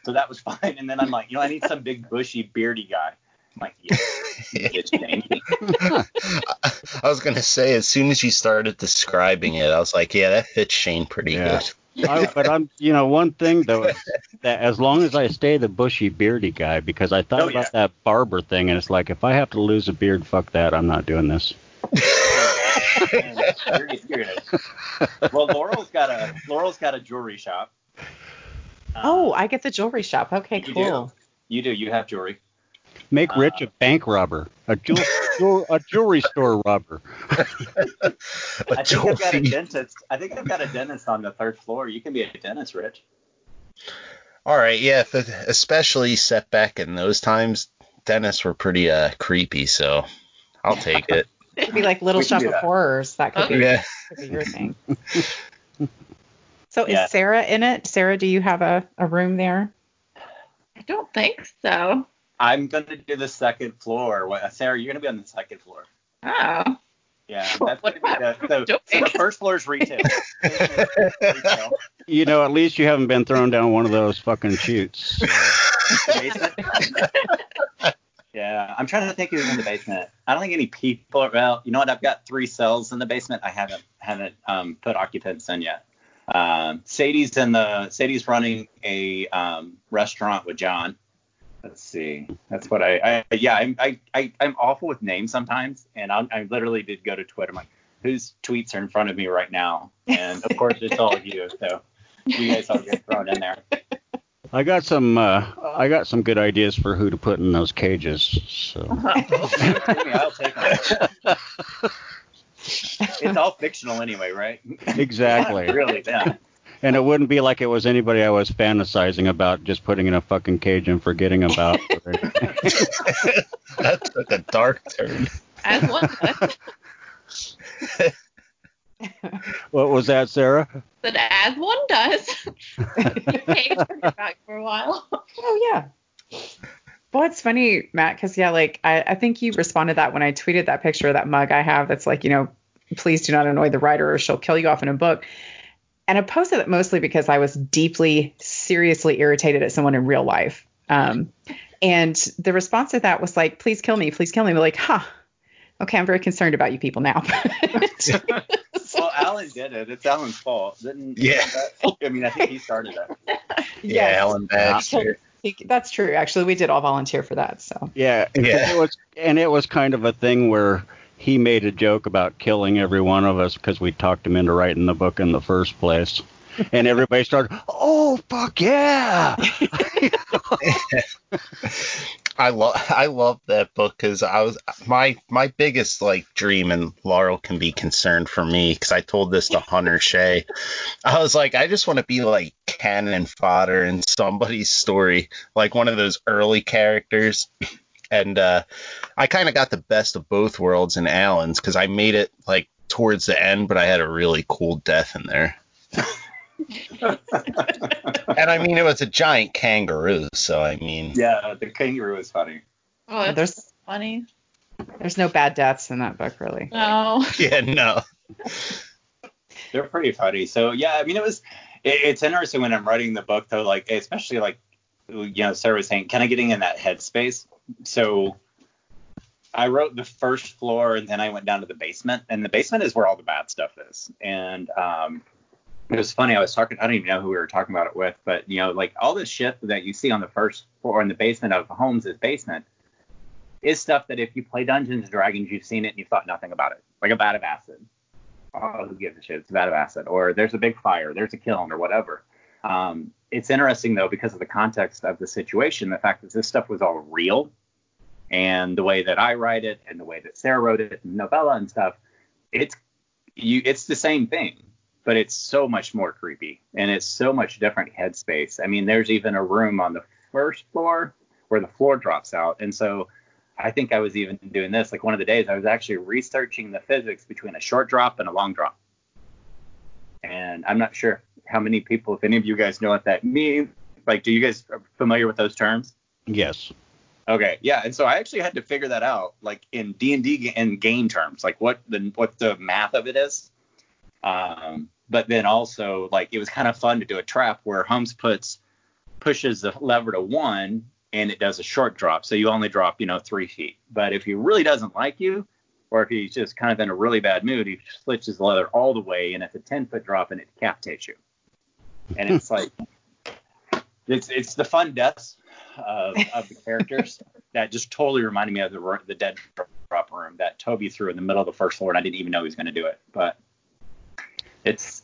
So that was fine. And then I'm like, you know, I need some big bushy beardy guy. I'm like, yeah, it's I was gonna say as soon as you started describing it, I was like, yeah, that fits Shane pretty Yeah. good. I, but I'm, you know, one thing though is that as long as I stay the bushy beardy guy, because I thought Oh, about yeah. that barber thing, and it's like if I have to lose a beard, fuck that, I'm not doing this. You're- you're well, Laurel's got a Laurel's got a jewelry shop. Um, Oh, I get the jewelry shop. Okay, you cool. do. You do. You have jewelry. Make Rich a bank robber, a jewel, jewel, a jewelry store robber. A I think I've got a dentist. I think I've got a dentist on the third floor. You can be a dentist, Rich. All right, yeah, especially set back in those times, dentists were pretty uh creepy, so I'll take it. It'd be like Little We Shop of. Horrors. That could be, yeah. could be your thing. So Yeah. is Sarah in it? Sarah, do you have a, a room there? I don't think so. I'm gonna do the second floor. What- Sarah, you're gonna be on the second floor. Oh. Yeah, What- that's gonna be what the, so, so the first floor is retail. retail. You know, at least you haven't been thrown down one of those fucking chutes. basement. yeah, I'm trying to think who's in the basement. I don't think any people. Are, Well, you know what? I've got three cells in the basement. I haven't haven't um, put occupants in yet. Um, Sadie's in the Sadie's running a um, restaurant with John. Let's see. That's what I, I yeah, I'm, I, I, I'm awful with names sometimes. And I, I literally did go to Twitter. I'm like, whose tweets are in front of me right now? And of course, it's all of you. So you guys all get thrown in there. I got some uh, I got some good ideas for who to put in those cages. So I'll take them. it's all fictional anyway, right? exactly. Really, yeah. And it wouldn't be like it was anybody I was fantasizing about just putting in a fucking cage and forgetting about. that took a dark turn. As one does. what was that, Sarah? That as one does. Hey, turn it back for a while. Oh yeah. Well, it's funny, Matt, because yeah, like I, I think you responded that when I tweeted that picture of that mug I have that's like, you know, please do not annoy the writer or she'll kill you off in a book. And I posted it mostly because I was deeply, seriously irritated at someone in real life. Um, and the response to that was like, please kill me, please kill me. We're like, huh, okay, I'm very concerned about you people now. Well, Alan did it. It's Alan's fault. Didn't Yeah. that- I mean, I think he started it. Yeah, Yes. Alan Baxter. That's true. Actually, we did all volunteer for that. So Yeah, Yeah. It was, and it was kind of a thing where he made a joke about killing every one of us because we talked him into writing the book in the first place. And everybody started, oh fuck yeah! I love I love that book because I was my my biggest like dream, and Laurel can be concerned for me because I told this to Hunter Shea. I was like, I just want to be like cannon fodder in somebody's story, like one of those early characters. And uh, I kind of got the best of both worlds in Alan's because I made it like towards the end, but I had a really cool death in there. And I mean, it was a giant kangaroo, so I mean, Yeah, the kangaroo is funny. Oh, that's There's- funny. there's no bad deaths in that book, really. No. yeah, no. They're pretty funny. So yeah, I mean, it was. It, it's interesting when I'm writing the book though, like especially like you know Sarah was saying, kind of getting in that headspace. So I wrote the first floor and then I went down to the basement, and the basement is where all the bad stuff is. And um, it was funny. I was talking. I don't even know who we were talking about it with, but you know, like all this shit that you see on the first floor in the basement of Holmes's basement is stuff that if you play Dungeons and Dragons, you've seen it and you thought nothing about it, like a vat of acid oh, who gives a shit? It's a vat of acid. Or there's a big fire, there's a kiln, or whatever. Um, it's interesting though because of the context of the situation, the fact that this stuff was all real, and the way that I write it, and the way that Sarah wrote it, novella and stuff, it's you, it's the same thing, but it's so much more creepy, and it's so much different headspace. I mean, there's even a room on the first floor where the floor drops out, and so I think I was even doing this. Like one of the days, I was actually researching the physics between a short drop and a long drop. And I'm not sure how many people, if any of you guys know what that means. Like, do you guys are familiar with those terms? yes. Okay, yeah. And so I actually had to figure that out, like in D and D and game terms, like what the what the math of it is. Um, but then also, like, it was kind of fun to do a trap where Holmes puts pushes the lever to one and it does a short drop. So you only drop, you know, three feet. But if he really doesn't like you, or if he's just kind of in a really bad mood, he switches the leather all the way and it's a 10 foot drop and it decapitates you. And it's like, it's it's the fun deaths of, of the characters that just totally reminded me of the the dead drop room that Toby threw in the middle of the first floor, and I didn't even know he was going to do it. But it's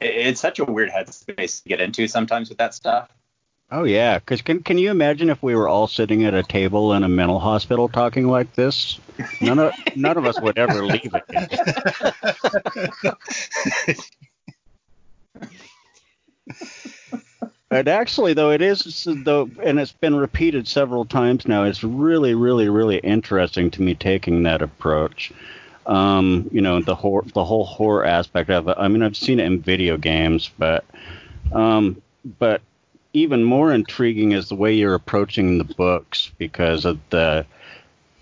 it's such a weird headspace to get into sometimes with that stuff. Oh yeah, because can can you imagine if we were all sitting at a table in a mental hospital talking like this? None of none of us would ever leave again. But actually, though, it is though, and it's been repeated several times now. It's really, really, really interesting to me taking that approach. Um, you know, the horror, the whole horror aspect of it. I mean, I've seen it in video games, but, um, but even more intriguing is the way you're approaching the books because of the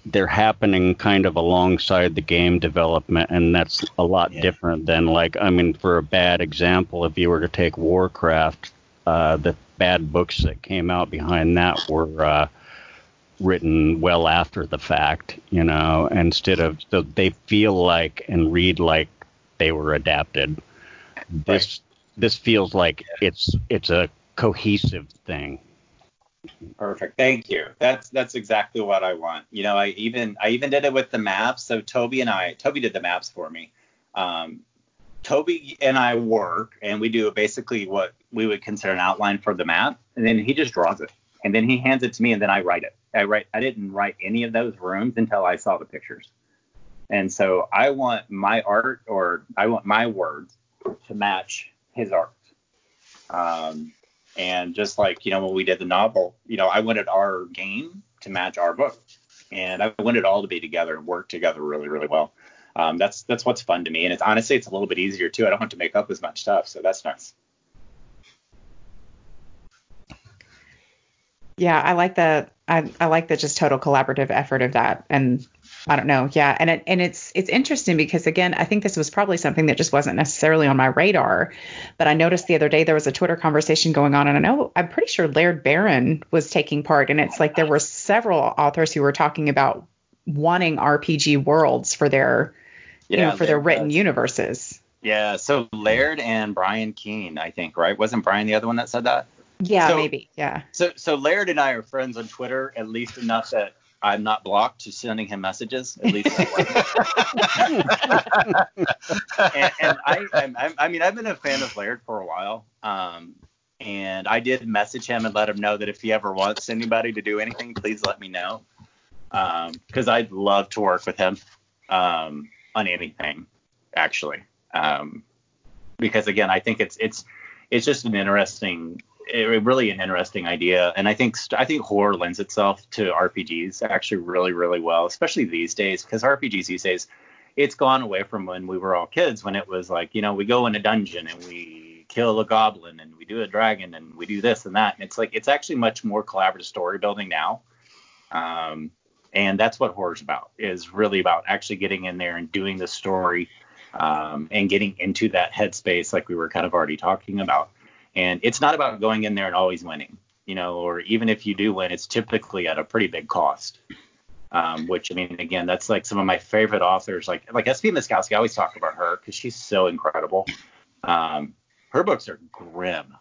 they're happening kind of alongside the game development and that's a lot Yeah. different than like i mean for a bad example if you were to take warcraft uh, the bad books that came out behind that were uh, written well after the fact you know instead of so they feel like and read like they were adapted this this feels like it's it's a cohesive thing. Perfect. Thank you. That's that's exactly what I want. You know, I even I even did it with the maps. So Toby and I, Toby did the maps for me. Um, Toby and I work, and we do basically what we would consider an outline for the map, and then he just draws it, and then he hands it to me, and then I write it. I write. I didn't write any of those rooms until I saw the pictures, and so I want my art, or I want my words to match his art. Um, and just like, you know, when we did the novel, you know, I wanted our game to match our book. And I wanted all to be together and work together really, really well. Um, that's that's what's fun to me. And it's honestly it's a little bit easier too. I don't have to make up as much stuff, so that's nice. Yeah, I like the I, I like the just total collaborative effort of that. And I don't know. Yeah, and it, and it's it's interesting because again, I think this was probably something that just wasn't necessarily on my radar, but I noticed the other day there was a Twitter conversation going on, and I know I'm pretty sure Laird Barron was taking part, and it's like there were several authors who were talking about wanting RPG worlds for their yeah, you know for their written does. universes. Yeah, so Laird and Brian Keene, I think, right? Wasn't Brian the other one that said that? Yeah, so, maybe. Yeah. So so Laird and I are friends on Twitter, at least enough that I'm not blocked to sending him messages. At least that and, and I, I, I mean, I've been a fan of Laird for a while. Um, and I did message him and let him know that if he ever wants anybody to do anything, please let me know. Because um, I'd love to work with him um, on anything, actually. Um, because again, I think it's it's it's just an interesting really an interesting idea, and I think I think horror lends itself to RPGs actually really really well, especially these days because RPGs these days it's gone away from when we were all kids when it was like you know we go in a dungeon and we kill a goblin and we do a dragon and we do this and that. And it's like it's actually much more collaborative story building now. Um, and that's what horror's about is really about actually getting in there and doing the story um, and getting into that headspace like we were kind of already talking about and it's not about going in there and always winning, you know, or even if you do win, it's typically at a pretty big cost. Um, which I mean, again, that's like some of my favorite authors, like like S.P. Miskowski. I always talk about her because she's so incredible. Um, her books are grim,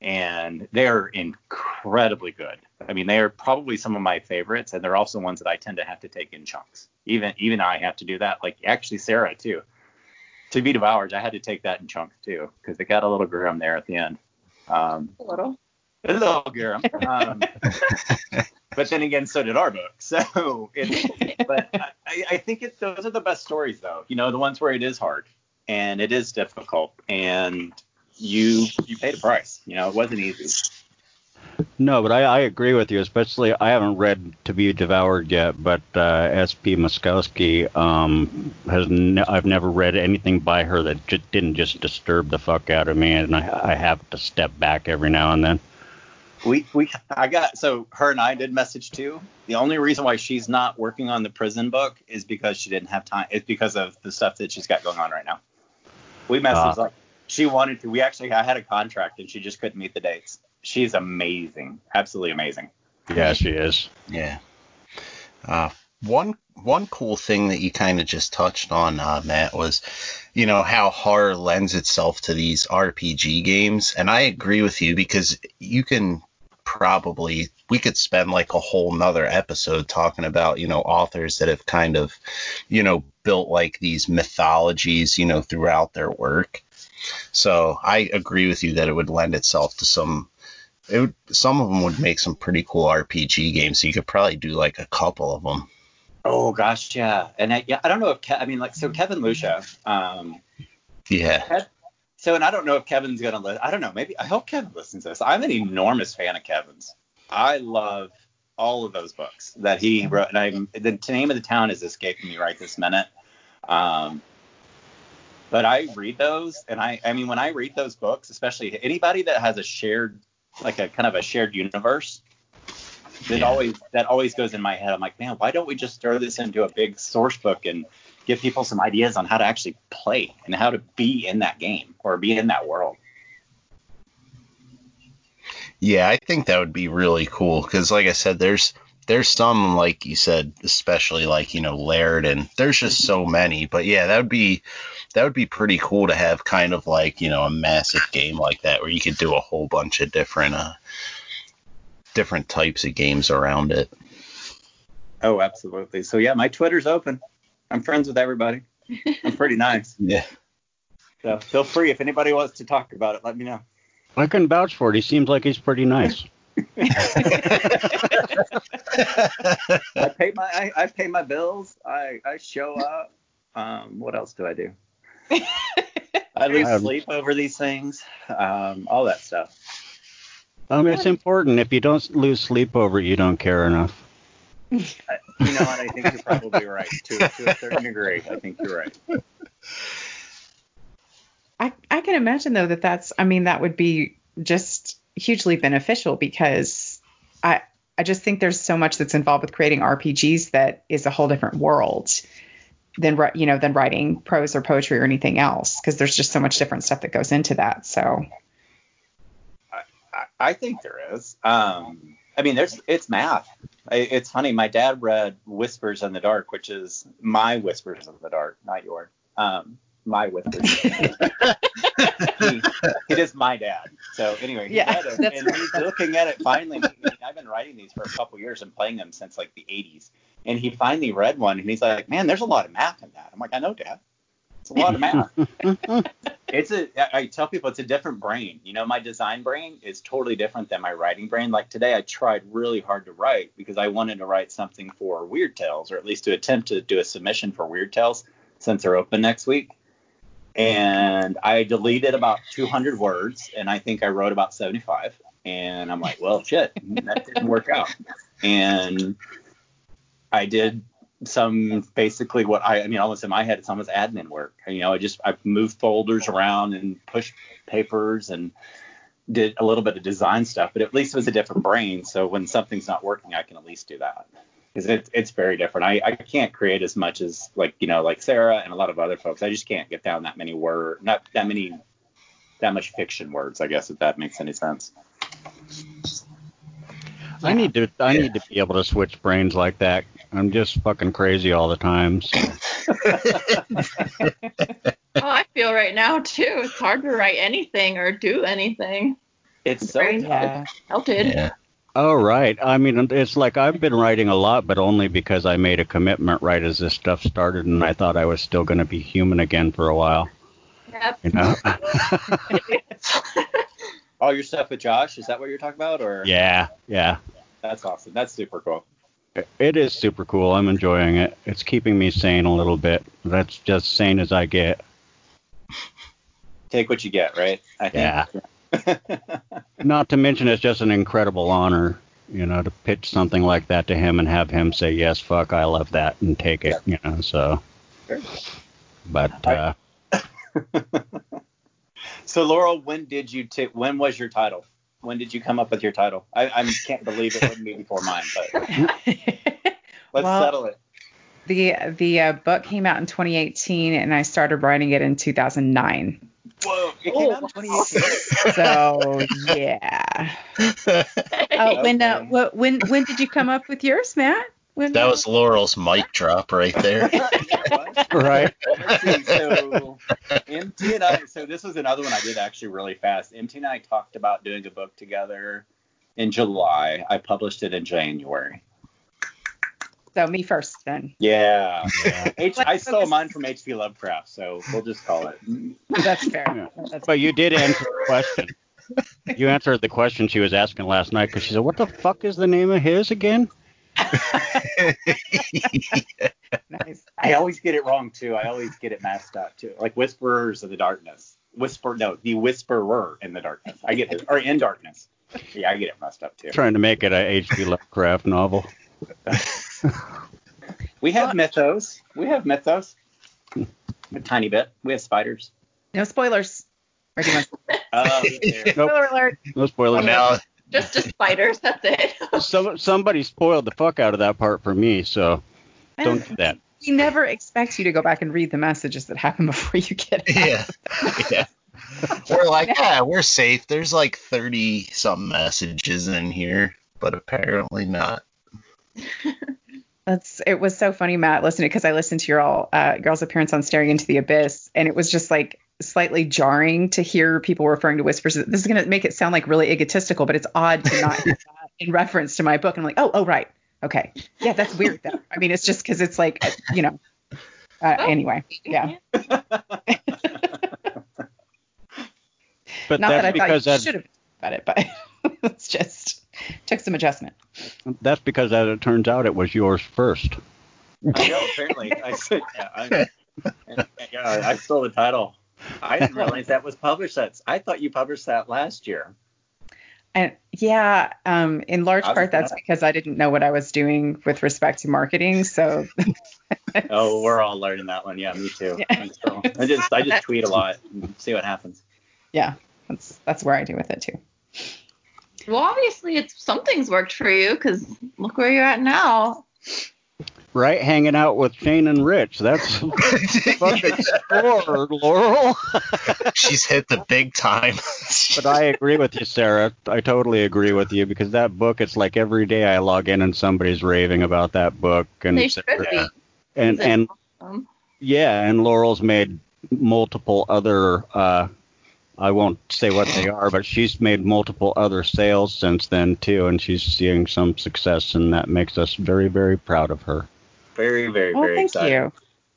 and they're incredibly good. I mean, they are probably some of my favorites, and they're also ones that I tend to have to take in chunks. Even even I have to do that. Like actually, Sarah too to be devoured, I had to take that in chunks too because it got a little grim there at the end. Um, a little. A little grim. Um, but then again, so did our book. So, it, but I, I think it, those are the best stories, though. You know, the ones where it is hard and it is difficult, and you you paid a price. You know, it wasn't easy. No, but I, I agree with you. Especially, I haven't read To Be Devoured yet, but uh, S.P. Miskowski um, has. Ne- I've never read anything by her that just didn't just disturb the fuck out of me, and I, I have to step back every now and then. We we I got so her and I did message too. The only reason why she's not working on the prison book is because she didn't have time. It's because of the stuff that she's got going on right now. We messaged uh, like she wanted to. We actually I had a contract and she just couldn't meet the dates she's amazing, absolutely amazing. Yeah, she is. Yeah. Uh, one one cool thing that you kind of just touched on, uh, Matt, was you know how horror lends itself to these RPG games, and I agree with you because you can probably we could spend like a whole nother episode talking about you know authors that have kind of you know built like these mythologies you know throughout their work so i agree with you that it would lend itself to some it would, some of them would make some pretty cool RPG games. So you could probably do like a couple of them. Oh gosh, yeah. And I, yeah, I don't know if Ke- I mean like so Kevin Lucia. Um, yeah. so and I don't know if Kevin's gonna listen. I don't know. Maybe I hope Kevin listens to this. I'm an enormous fan of Kevin's. I love all of those books that he wrote. And I the name of the town is escaping me right this minute. Um, but I read those, and I I mean when I read those books, especially anybody that has a shared like a kind of a shared universe that yeah. always that always goes in my head. I'm like, man, why don't we just throw this into a big source book and give people some ideas on how to actually play and how to be in that game or be in that world? Yeah, I think that would be really cool because, like I said, there's there's some like you said, especially like you know Laird, and there's just so many. But yeah, that would be that would be pretty cool to have kind of like you know a massive game like that where you could do a whole bunch of different uh different types of games around it. Oh, absolutely. So yeah, my Twitter's open. I'm friends with everybody. I'm pretty nice. Yeah. So feel free if anybody wants to talk about it, let me know. I can vouch for it. He seems like he's pretty nice. I pay my I, I pay my bills. I I show up. Um, what else do I do? I lose Um, sleep over these things. Um, all that stuff. Um, it's important. If you don't lose sleep over it, you don't care enough. You know what? I think you're probably right to, to a certain degree. I think you're right. I, I can imagine though that that's I mean that would be just hugely beneficial because I I just think there's so much that's involved with creating RPGs that is a whole different world than you know than writing prose or poetry or anything else because there's just so much different stuff that goes into that. So I, I think there is. Um, I mean, there's it's math. It's funny. My dad read Whispers in the Dark, which is my Whispers in the Dark, not yours. Um, my Whispers. he, it is my dad. So anyway, he Yeah, it, and he's looking at it finally. I mean, I've been writing these for a couple years and playing them since like the 80s. And he finally read one, and he's like, "Man, there's a lot of math in that." I'm like, "I know, Dad. It's a lot of math." it's a I tell people it's a different brain. You know, my design brain is totally different than my writing brain. Like today I tried really hard to write because I wanted to write something for Weird Tales or at least to attempt to do a submission for Weird Tales since they're open next week. And I deleted about 200 words and I think I wrote about 75 and I'm like, well, shit, that didn't work out. And I did some basically what I, I mean, almost in my head, it's almost admin work. You know, I just I moved folders around and pushed papers and did a little bit of design stuff, but at least it was a different brain. So when something's not working, I can at least do that because it, it's very different. I, I can't create as much as like you know like Sarah and a lot of other folks. I just can't get down that many word, not that many, that much fiction words. I guess if that makes any sense. I need to I need to be able to switch brains like that. I'm just fucking crazy all the time. So. Oh, I feel right now too. It's hard to write anything or do anything. It's so Brain yeah. melted. Yeah. Oh right. I mean, it's like I've been writing a lot, but only because I made a commitment right as this stuff started, and I thought I was still going to be human again for a while. Yep. You know? all your stuff with Josh. Is that what you're talking about, or yeah, yeah. that's awesome. That's super cool. It is super cool. I'm enjoying it. It's keeping me sane a little bit. That's just sane as I get. Take what you get, right? I think. Yeah. Not to mention, it's just an incredible honor, you know, to pitch something like that to him and have him say, "Yes, fuck, I love that," and take it, you know. So, Sure. but uh, So Laurel, when did you take? When was your title? When did you come up with your title? I, I can't believe it wouldn't be before mine, but let's Well- settle it. the the uh, book came out in 2018 and I started writing it in 2009. Whoa! It came out in 2018. So yeah. Oh, when uh, Okay. wh- when when did you come up with yours, Matt? When, That was Laurel's mic drop right there. What? right. Let's see. So MT and I. So this was another one I did actually really fast. MT and I talked about doing a book together in July. I published it in January. So me first then. Yeah. Yeah. H- I stole mine from H.P. Lovecraft, so we'll just call it. That's fair. Yeah. That's But you did answer the question. You answered the question she was asking last night because she said, "What the fuck is the name of his again?" nice. I always get it wrong too. I always get it messed up too. Like Whisperers of the Darkness. Whisper no, the Whisperer in the Darkness. I get it. Or in Darkness. Yeah, I get it messed up too. Trying to make it a H.P. Lovecraft novel. We have mythos. We have mythos. A tiny bit. We have spiders. No spoilers. Or do you want- Uh. Nope. Spoiler alert. No spoilers. now, Just a spiders. That's it. Some, somebody spoiled the fuck out of that part for me, so don't do that. We never expect you to go back and read the messages that happen before you get out. yeah, yeah. We're like, yeah, we're safe. There's like 30 some messages in here, but apparently not. That's it was so funny, Matt, listening because I listened to your all uh, girls' appearance on Staring into the Abyss, and it was just like slightly jarring to hear people referring to whispers. This is gonna make it sound like really egotistical, but it's odd to not hear that in reference to my book. And I'm like, oh, oh, right, okay, yeah, that's weird though. I mean, it's just because it's like, uh, you know. Uh, Oh. anyway, yeah. But Not that's that I because thought you should have about it, but it's just took some adjustment. that's because as it turns out it was yours first. I know, apparently. I said, yeah, I, yeah, I stole the title. I didn't realize that was published. That's, I thought you published that last year. And yeah, um, in large How's part that's because I didn't know what I was doing with respect to marketing. So Oh, we're all learning that one. Yeah, me too. Yeah. I'm I just I just tweet a lot and see what happens. yeah, that's that's where I do with it too. Well, obviously, it's something's worked for you because look where you're at now. Right? Hanging out with Shane and Rich. That's fucking score, Laurel. She's hit the big time. but I agree with you, Sarah. I totally agree with you because that book, it's like every day I log in and somebody's raving about that book. And They should be. and and Um, yeah, and Laurel's made multiple other. uh I won't say what they are, but she's made multiple other sales since then too, and she's seeing some success, and that makes us very, very proud of her. Very, very, Oh, very thank excited. you.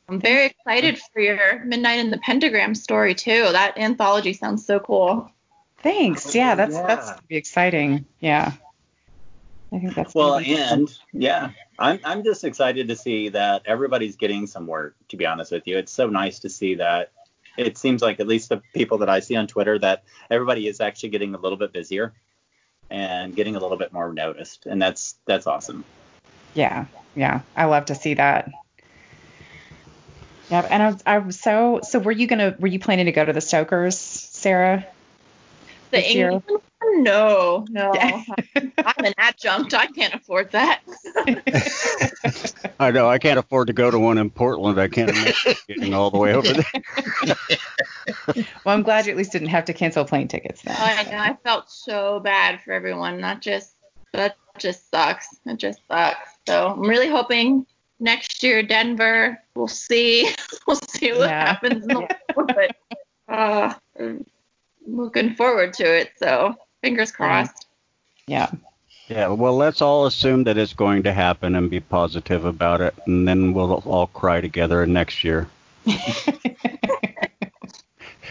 I'm very excited for your Midnight in the Pentagram story too. That anthology sounds so cool. Thanks. Yeah, oh, that's Yeah. that's gonna be exciting. Yeah. I think that's Well, gonna be- and yeah, I'm I'm just excited to see that everybody's getting some work. To be honest with you, it's so nice to see that. It seems like at least the people that I see on Twitter that everybody is actually getting a little bit busier and getting a little bit more noticed, and that's that's awesome. yeah, yeah. I love to see that. Yep. And I was, I was so so were you gonna were you planning to go to the Stokers, Sarah? The This year? No, no. Yeah. I'm an adjunct. I can't afford that. I know I can't afford to go to one in Portland. I can't imagine getting all the way over there. Well, I'm glad you at least didn't have to cancel plane tickets now. I know. I felt so bad for everyone. Not just that just sucks. It just sucks. So I'm really hoping next year Denver. We'll see. We'll see what Yeah. happens. In the but uh, I'm looking forward to it. So fingers crossed. Yeah. Yeah, well, let's all assume that it's going to happen and be positive about it, and then we'll all cry together next year.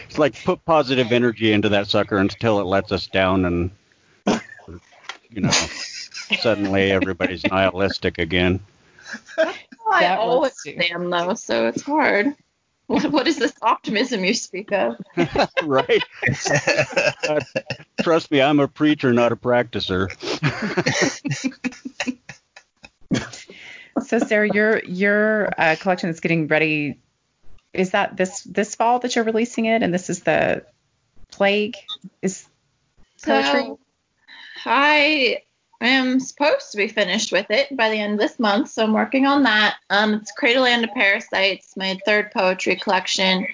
It's like put positive energy into that sucker until it lets us down, and you know, suddenly everybody's nihilistic again. I That always works too. am though, so it's hard. What, what is this optimism you speak of? right? Uh, trust me, I'm a preacher, not a practicer. So Sarah, your your uh, collection is getting ready. Is that this this fall that you're releasing it? And this is the plague is poetry. So I am supposed to be finished with it by the end of this month, so I'm working on that. Um, it's Cradleland of Parasites, my third poetry collection.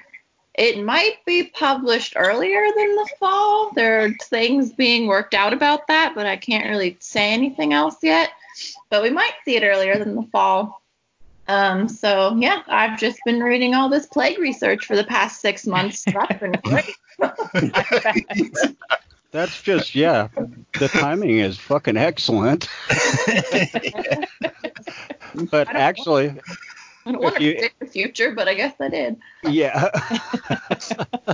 It might be published earlier than the fall. There are things being worked out about that, but I can't really say anything else yet. But we might see it earlier than the fall. Um, so yeah, I've just been reading all this plague research for the past six months. So that's been great. That's just yeah. The timing is fucking excellent. but actually, I don't want to you- predict the future, but I guess I did. yeah.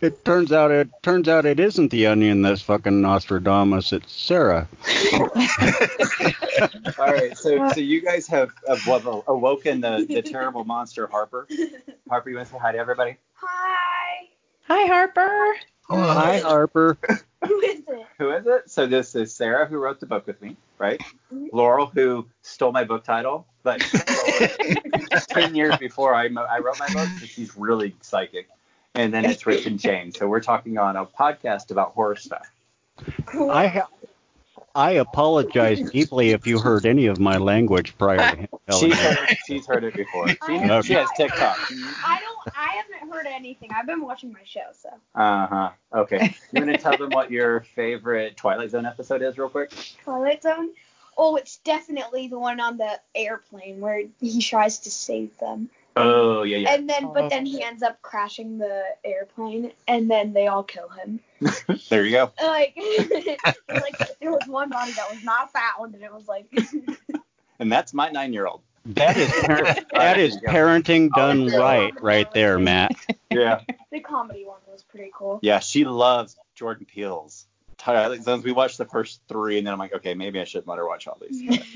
it turns out it turns out it isn't the onion that's fucking Nostradamus. It's Sarah. All right, so so you guys have uh, awoken the, the terrible monster Harper. Harper, you want to say hi to everybody? Hi. Hi Harper. Oh, hi, Harper. Who is it? Who is it? So this is Sarah who wrote the book with me, right? Mm-hmm. Laurel who stole my book title, but ten years before I, mo- I wrote my book, so she's really psychic. And then it's Rich and Shane. So we're talking on a podcast about horror stuff. I ha- I apologize deeply if you heard any of my language prior to him telling She's me. heard, she's heard it before. She, Okay. she has TikTok. I don't. I haven't heard anything. I've been watching my show, so. Uh huh. Okay. You want to tell them what your favorite Twilight Zone episode is, real quick? Twilight Zone. Oh, it's definitely the one on the airplane where he tries to save them. Oh yeah, yeah. And then, but then he ends up crashing the airplane, and then they all kill him. there you go. Like, like there was one body that was not found, and it was like, And that's my nine-year-old. That is par- that is parenting done right, right there, Matt. Yeah. the comedy one was pretty cool. Yeah, she loves Jordan Peele's Twilight Zones. We watched the first three, and then I'm like, okay, maybe I shouldn't let her watch all these.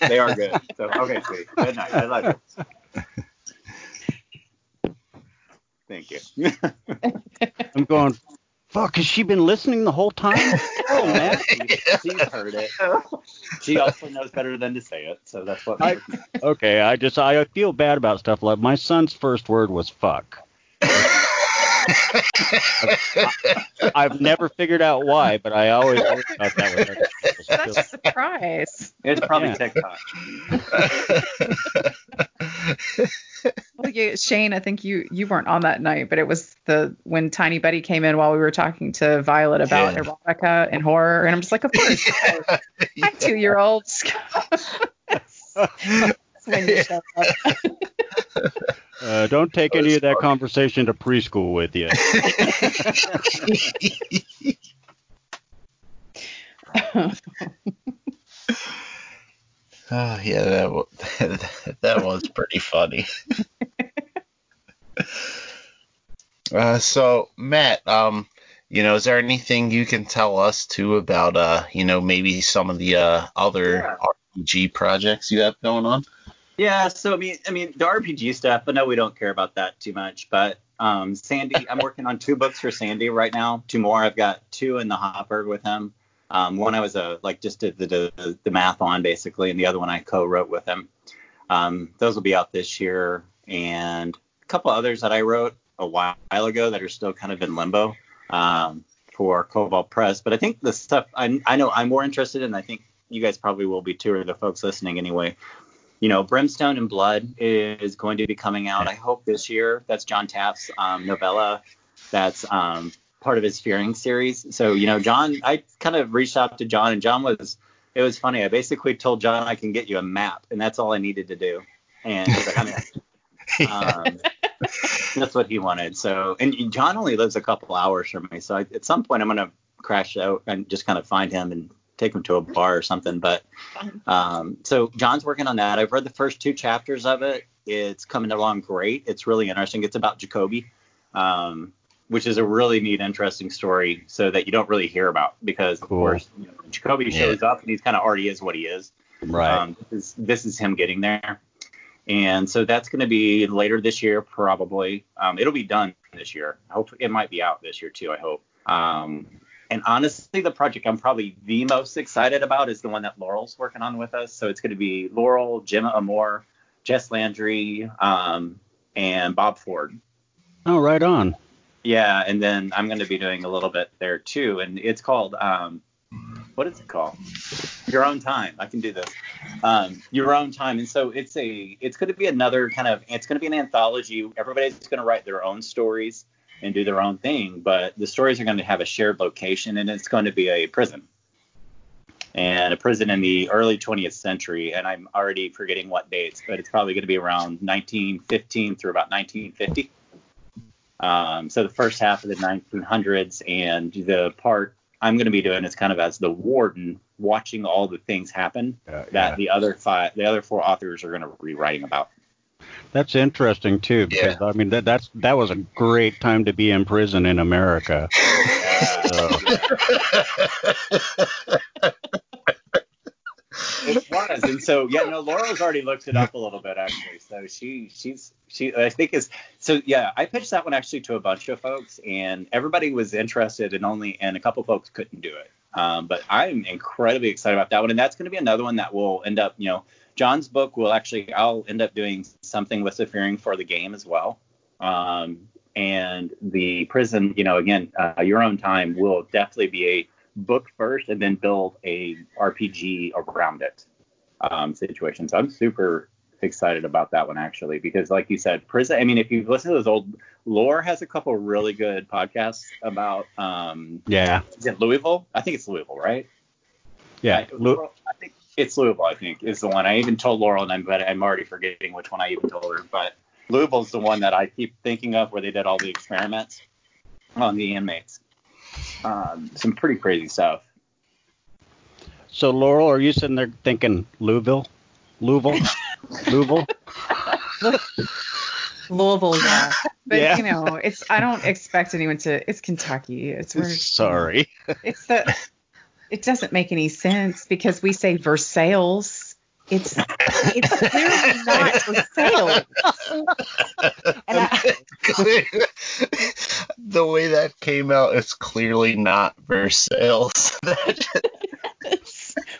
they are good. So okay, sweet. Good night. I love you. Thank you. I'm going. Fuck, has she been listening the whole time? Oh, man. She- She's heard it. She also knows better than to say it, so that's what. I- Okay, I just I feel bad about stuff like my son's first word was fuck. I've never figured out why, but I always always thought that was other people's Such a surprise. it's probably Yeah. TikTok. Well, you, Shane, I think you you weren't on that night, but it was the when Tiny Betty came in while we were talking to Violet about Yeah. erotica and horror, and I'm just like, of course, hi two year olds. when you show up. Uh, don't take any of that conversation to preschool with you. Oh yeah, that was, that was pretty funny. uh, so Matt, um, you know, is there anything you can tell us too about, uh, you know, maybe some of the uh, other Yeah. RPG projects you have going on? Yeah, so I mean, I mean the RPG stuff. I know we don't care about that too much, but um, Sandy, I'm working on two books for Sandy right now. Two more. I've got two in the hopper with him. Um, one I was a like just did the, the the math on basically, and the other one I co-wrote with him. Um, those will be out this year, and a couple others that I wrote a while ago that are still kind of in limbo um, for Kobold Press. But I think the stuff I, I know I'm more interested in. I think you guys probably will be too, or the folks listening anyway you know, Brimstone and Blood is going to be coming out, I hope, this year. That's John Taff's um, novella. That's um, part of his Fearing series. So, you know, John, I kind of reached out to John, and John was, it was funny. I basically told John I can get you a map, and that's all I needed to do. And he's like, I'm in. Um, that's what he wanted. So, and John only lives a couple hours from me. So I, at some point, I'm going to crash out and just kind of find him and take him to a bar or something. But um, so John's working on that. I've read the first two chapters of it. It's coming along great. It's really interesting. It's about Jacoby, um, which is a really neat, interesting story. So that you don't really hear about because, of course, you know, Jacoby Yeah. shows up and he's kind of already is what he is. Right. Um, this, is, this is him getting there. And so that's going to be later this year, probably. Um, it'll be done this year. I hope it might be out this year too. I hope. Um, and honestly, the project I'm probably the most excited about is the one that Laurel's working on with us. So it's going to be Laurel, Gemma Amor, Jess Landry, um, and Bob Ford. oh, right on. Yeah, and then I'm going to be doing a little bit there too, and it's called um, what is it called? Your own time. I can do this. Um, your own time, and so it's a it's going to be another kind of it's going to be an anthology. Everybody's going to write their own stories and do their own thing, but the stories are going to have a shared location, and it's going to be a prison. And a prison in the early 20th century, and I'm already forgetting what dates, but it's probably going to be around 1915 through about 1950. Um, so the first half of the 1900s, and the part I'm going to be doing is kind of as the warden, watching all the things happen Yeah, that yeah. the other five, the other four authors are going to be writing about. That's interesting too, because I mean that that's that was a great time to be in prison in America. So, It was, and so yeah, no, Laurel's already looked it up a little bit actually. So she, she's, she, I think is, so yeah, I pitched that one actually to a bunch of folks, and everybody was interested, and only, and a couple folks couldn't do it. Um, but I'm incredibly excited about that one, and that's going to be another one that will end up, you know, John's book will actually, I'll end up doing something with the fearing for the game as well. Um, and the prison, you know, again, uh, your own time will definitely be a book first and then build a RPG around it um, situation. So I'm super excited about that one actually because, like you said, prison. I mean, if you listen to those old, Lore has a couple really good podcasts about. Um, yeah, is it Louisville? I think it's Louisville, right? yeah. I, Lu- I think it's Louisville, I think, is the one. I even told Laurel, and I'm, but I'm already forgetting which one I even told her. But Louisville's the one that I keep thinking of where they did all the experiments on the inmates. Um, some pretty crazy stuff. So Laurel, are you sitting there thinking Louisville, Louisville, Louisville? Louisville, yeah. But Yeah. you know, it's I don't expect anyone to. It's Kentucky. It's we're, Sorry. It's the. It doesn't make any sense because we say Versailles. It's it's clearly not Versailles. And I, the way that came out is clearly not Versailles. well,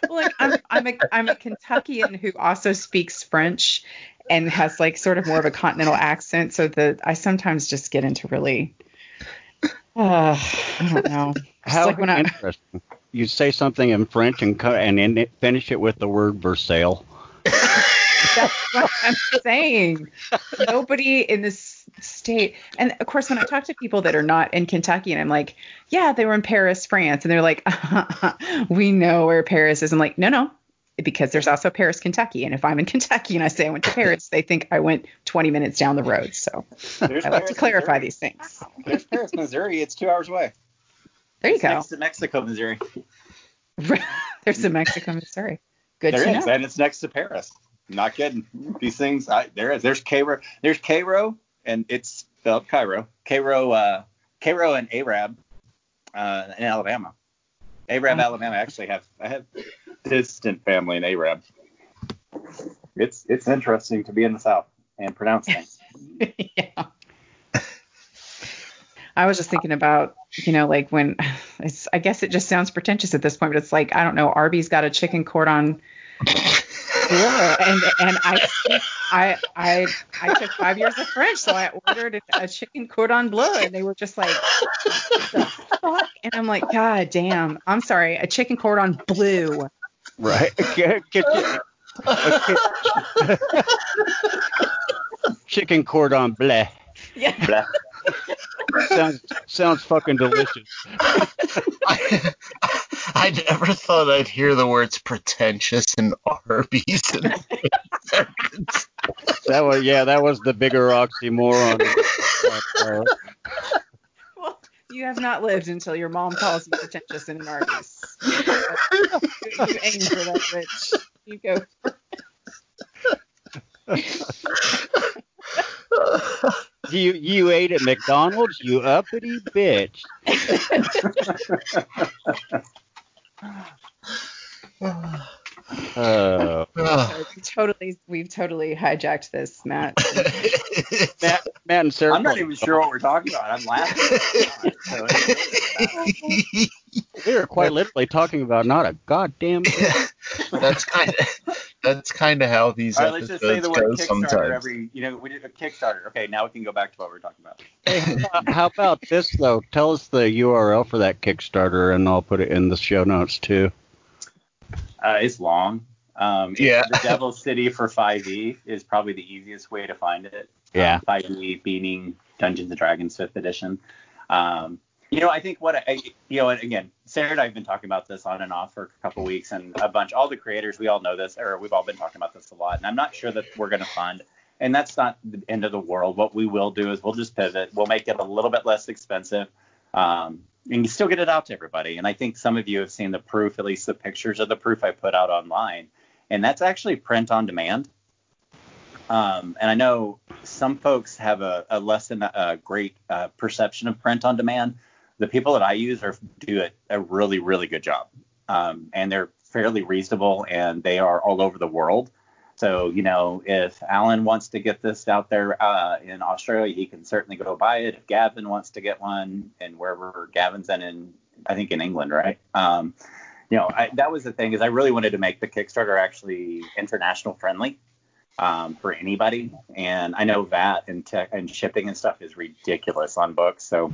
like I'm I'm a I'm a Kentuckian who also speaks French and has like sort of more of a continental accent, so that I sometimes just get into really. Uh, I don't know. How like when I, interesting. You say something in French and co- and end it, finish it with the word Versailles. That's what I'm saying. Nobody in this state, and of course, when I talk to people that are not in Kentucky, and I'm like, yeah, they were in Paris, France, and they're like, we know where Paris is. I'm like, no, no, because there's also Paris, Kentucky, and if I'm in Kentucky and I say I went to Paris, they think I went 20 minutes down the road. So There's I like to clarify Missouri. these things. There's Paris, Missouri. It's two hours away. There you It's go. Next to Mexico, Missouri. there's the Mexico, Missouri. Good There to is, know. and it's next to Paris. Not kidding. These things, I, there is. There's Cairo. There's Cairo, and it's spelled Cairo. Cairo, uh, Cairo and Arab uh, in Alabama. Arab, Oh. Alabama. I actually have I have distant family in Arab. It's it's interesting to be in the South and pronounce things. yeah. I was just thinking about, you know, like when it's, I guess it just sounds pretentious at this point, but it's like, I don't know, Arby's got a chicken cordon bleu, and and I I I I took five years of French, so I ordered a chicken cordon bleu, and they were just like, what the fuck? And I'm like, God damn, I'm sorry, a chicken cordon bleu. Right. Get- get you- okay. Chicken cordon bleu. Yeah. Blah. Sounds sounds fucking delicious. I, I never thought I'd hear the words pretentious and Arby's. in. That was yeah, that was the bigger oxymoron. You have not lived until your mom calls you pretentious and an artist. you aim for that bitch. You go. you you ate at McDonald's, you uppity bitch. Uh, We totally, we've totally hijacked this, Matt. Matt, Matt and Sarah. I'm not even sure what we're talking about. I'm laughing. So it's- We were quite literally talking about not a goddamn. thing. that's kind of that's kind of how these All right, let's just say episodes the go word Kickstarter sometimes. every. You know, we did a Kickstarter. Okay, now we can go back to what we we're talking about. Hey, how about this though? Tell us the URL for that Kickstarter, and I'll put it in the show notes too. Uh, it's long. Um, it's Yeah. The Devil's City for 5e is probably the easiest way to find it. Yeah. Um, 5e beating Dungeons and Dragons 5th edition. Um, you know, I think what I, you know, and again, Sarah and I have been talking about this on and off for a couple weeks, and a bunch, all the creators, we all know this, or we've all been talking about this a lot, and I'm not sure that we're going to fund. And that's not the end of the world. What we will do is we'll just pivot. We'll make it a little bit less expensive. Um, and you still get it out to everybody. And I think some of you have seen the proof, at least the pictures of the proof I put out online. And that's actually print on demand. Um, and I know some folks have a, a less than a great uh, perception of print on demand. The people that I use are do a, a really, really good job. Um, and they're fairly reasonable and they are all over the world. So, you know, if Alan wants to get this out there uh, in Australia, he can certainly go buy it. If Gavin wants to get one, and wherever Gavin's in, in I think in England, right? Um, you know, I, that was the thing is I really wanted to make the Kickstarter actually international friendly um, for anybody. And I know VAT and tech and shipping and stuff is ridiculous on books, so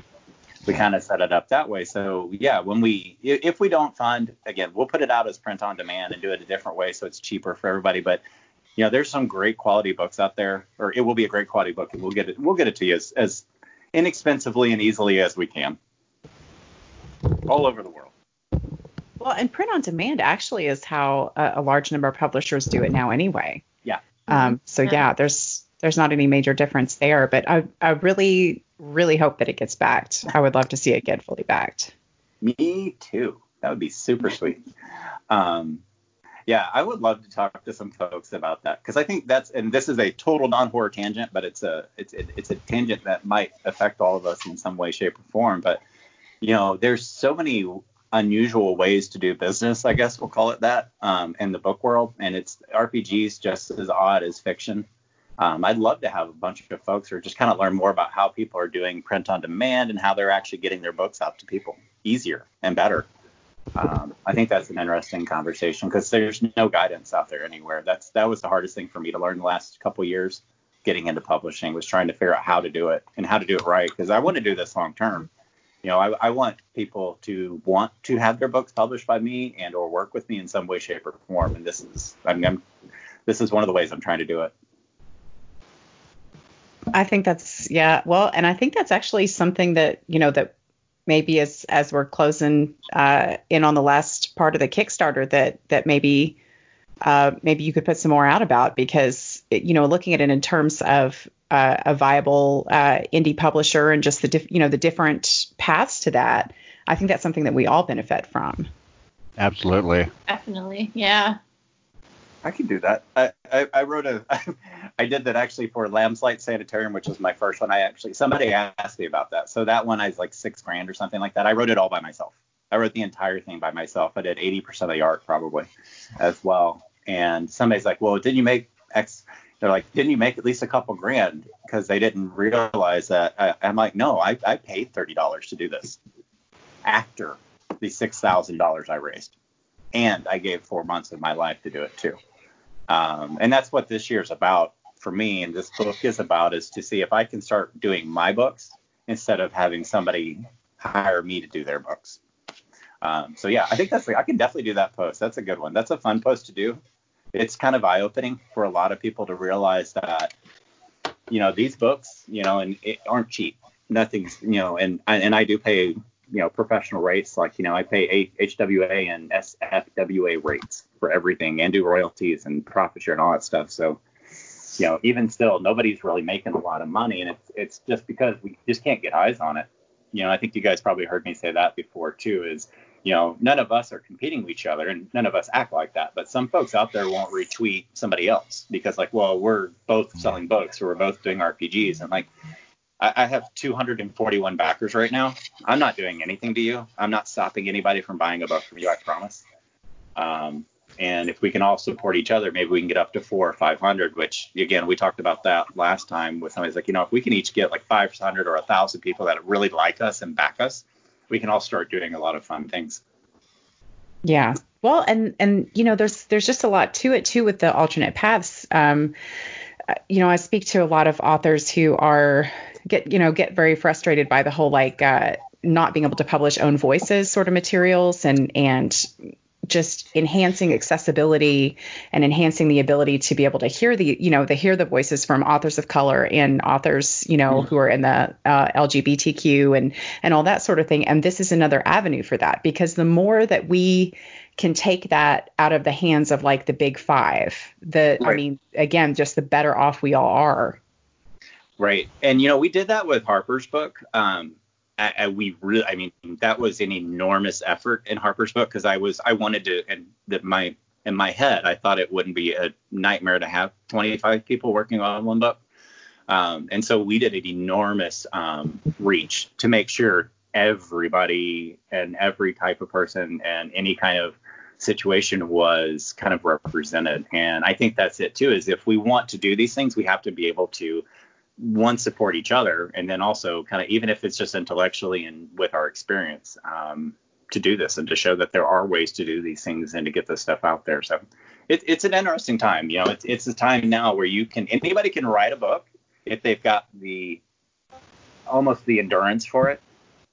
we kind of set it up that way. So yeah, when we if we don't fund, again, we'll put it out as print on demand and do it a different way so it's cheaper for everybody. But you know, there's some great quality books out there, or it will be a great quality book. and We'll get it. We'll get it to you as, as inexpensively and easily as we can, all over the world. Well, and print on demand actually is how a, a large number of publishers do it now anyway. Yeah. Um, so Yeah. yeah, there's there's not any major difference there, but I I really really hope that it gets backed. I would love to see it get fully backed. Me too. That would be super sweet. Um, yeah, I would love to talk to some folks about that because I think that's and this is a total non-horror tangent, but it's a it's it, it's a tangent that might affect all of us in some way, shape, or form. But you know, there's so many unusual ways to do business, I guess we'll call it that, um, in the book world, and it's RPGs just as odd as fiction. Um, I'd love to have a bunch of folks or just kind of learn more about how people are doing print on demand and how they're actually getting their books out to people easier and better. Um, I think that's an interesting conversation because there's no guidance out there anywhere. That's that was the hardest thing for me to learn the last couple years getting into publishing was trying to figure out how to do it and how to do it right because I want to do this long term. You know, I, I want people to want to have their books published by me and or work with me in some way, shape, or form. And this is, I mean, I'm, this is one of the ways I'm trying to do it. I think that's yeah. Well, and I think that's actually something that you know that maybe as as we're closing uh, in on the last part of the Kickstarter that that maybe uh, maybe you could put some more out about because it, you know looking at it in terms of uh, a viable uh, indie publisher and just the diff, you know the different paths to that. I think that's something that we all benefit from. Absolutely. Definitely. Yeah. I can do that. I, I, I wrote a, I did that actually for Lamb's Light Sanitarium, which was my first one. I actually, somebody asked me about that. So that one I was like six grand or something like that. I wrote it all by myself. I wrote the entire thing by myself. I did 80% of the art probably as well. And somebody's like, well, didn't you make X? They're like, didn't you make at least a couple grand? Because they didn't realize that. I, I'm like, no, I, I paid $30 to do this after the $6,000 I raised. And I gave four months of my life to do it too. Um, and that's what this year's about for me. And this book is about is to see if I can start doing my books instead of having somebody hire me to do their books. Um, so yeah, I think that's I can definitely do that post. That's a good one. That's a fun post to do. It's kind of eye opening for a lot of people to realize that you know these books, you know, and it aren't cheap. Nothing's you know, and and I do pay you know professional rates like you know I pay HWA and SFWA rates for everything and do royalties and profit share and all that stuff. So you know even still nobody's really making a lot of money and it's it's just because we just can't get eyes on it. You know I think you guys probably heard me say that before too is you know none of us are competing with each other and none of us act like that but some folks out there won't retweet somebody else because like well we're both selling books or we're both doing RPGs and like I, have 241 backers right now. I'm not doing anything to you. I'm not stopping anybody from buying a book from you. I promise. Um, and if we can all support each other, maybe we can get up to four or 500. Which again, we talked about that last time with somebody's like, you know, if we can each get like 500 or a thousand people that really like us and back us, we can all start doing a lot of fun things. Yeah. Well, and and you know, there's there's just a lot to it too with the alternate paths. Um, you know, I speak to a lot of authors who are get you know get very frustrated by the whole like uh, not being able to publish own voices sort of materials and and just enhancing accessibility and enhancing the ability to be able to hear the you know to hear the voices from authors of color and authors you know who are in the uh, LGBTQ and and all that sort of thing and this is another avenue for that because the more that we can take that out of the hands of like the big five the I mean again just the better off we all are Right. And you know, we did that with Harper's book. Um, I, I, we really, I mean, that was an enormous effort in Harper's book because I was, I wanted to, and that my, in my head, I thought it wouldn't be a nightmare to have 25 people working on one book. Um, and so we did an enormous um, reach to make sure everybody and every type of person and any kind of situation was kind of represented. And I think that's it too, is if we want to do these things, we have to be able to one support each other and then also kind of even if it's just intellectually and with our experience um, to do this and to show that there are ways to do these things and to get this stuff out there. So it, it's an interesting time you know it's, it's a time now where you can anybody can write a book if they've got the almost the endurance for it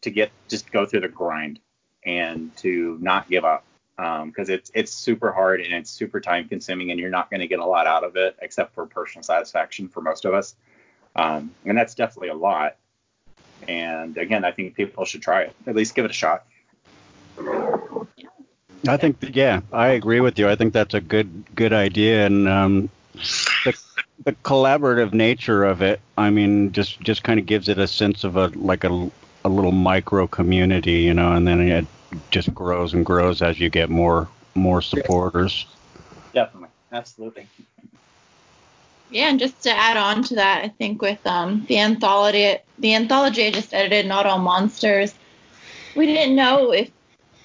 to get just go through the grind and to not give up because it's it's super hard and it's super time consuming and you're not going to get a lot out of it except for personal satisfaction for most of us um, and that's definitely a lot. And again, I think people should try it. At least give it a shot. I think yeah, I agree with you. I think that's a good good idea, and um, the the collaborative nature of it. I mean, just just kind of gives it a sense of a like a a little micro community, you know, and then it just grows and grows as you get more more supporters. Definitely, absolutely. Yeah, and just to add on to that, I think with um, the anthology, the anthology I just edited, Not All Monsters, we didn't know if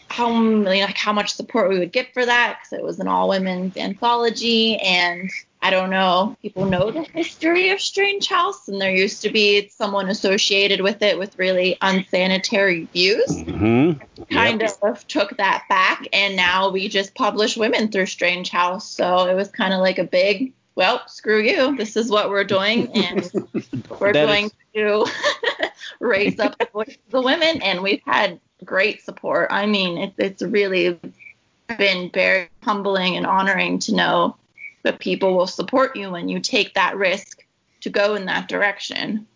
how like how much support we would get for that because it was an all women's anthology, and I don't know. People know the history of Strange House, and there used to be someone associated with it with really unsanitary views. Mm-hmm. Kind Yep. of took that back, and now we just publish women through Strange House. So it was kind of like a big, well, screw you. This is what we're doing, and we're going is- to raise up the voice of the women, and we've had great support. I mean, it, it's really been very humbling and honoring to know that people will support you when you take that risk to go in that direction.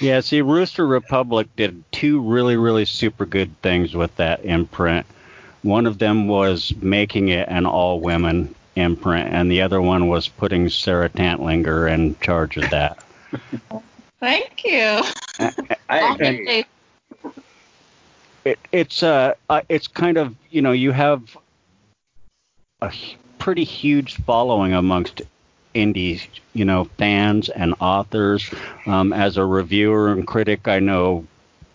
Yeah, see, Rooster Republic did two really, really super good things with that imprint. One of them was making it an all women imprint, and the other one was putting Sarah Tantlinger in charge of that. Thank you. I I'll agree. It, it's uh, uh, it's kind of you know you have a pretty huge following amongst indie you know fans and authors. Um, as a reviewer and critic, I know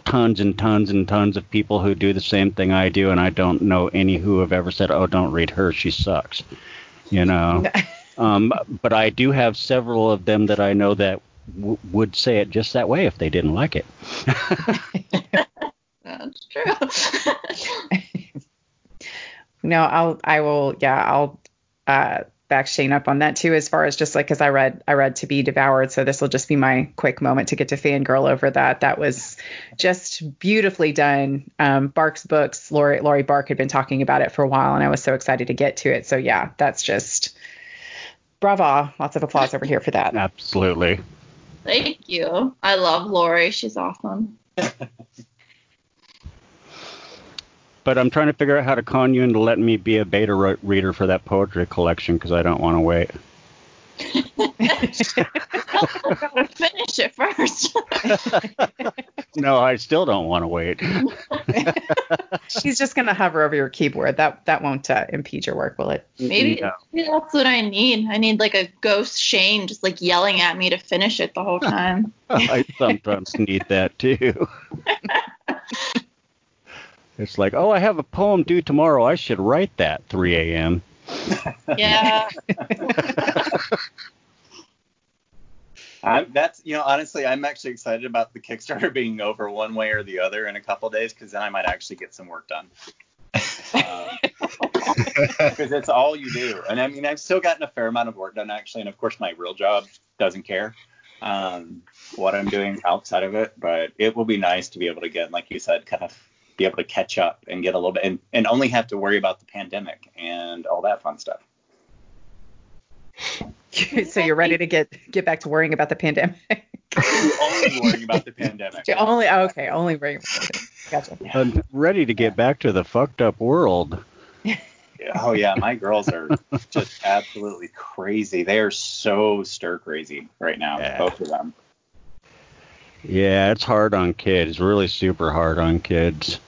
tons and tons and tons of people who do the same thing I do, and I don't know any who have ever said, "Oh, don't read her, she sucks." You know. um, but I do have several of them that I know that w- would say it just that way if they didn't like it. that's true. No, I'll I will yeah, I'll uh back Shane up on that too as far as just like cuz I read I read To Be Devoured, so this will just be my quick moment to get to fangirl over that. That was just beautifully done. Um Bark's books, Lori Lori Bark had been talking about it for a while and I was so excited to get to it. So yeah, that's just brava. Lots of applause over here for that. Absolutely. Thank you. I love Lori. She's awesome. But I'm trying to figure out how to con you into letting me be a beta ro- reader for that poetry collection because I don't want to wait. I gotta finish it first. No, I still don't want to wait. She's just going to hover over your keyboard. That that won't uh, impede your work, will it? Maybe, No. maybe that's what I need. I need like a ghost Shane just like yelling at me to finish it the whole time. I sometimes need that too. It's like, oh, I have a poem due tomorrow. I should write that 3 a.m. Yeah. I'm, that's you know honestly I'm actually excited about the Kickstarter being over one way or the other in a couple days because then I might actually get some work done. Because it's all you do, and I mean I've still gotten a fair amount of work done actually, and of course my real job doesn't care um, what I'm doing outside of it, but it will be nice to be able to get like you said kind of be able to catch up and get a little bit and, and only have to worry about the pandemic and all that fun stuff. so you're ready to get get back to worrying about the pandemic. only worrying about the pandemic. You're only oh, okay, only worrying. Gotcha. I'm ready to get back to the fucked up world. Oh yeah, my girls are just absolutely crazy. They are so stir crazy right now, Yeah. both of them. Yeah, it's hard on kids, really super hard on kids.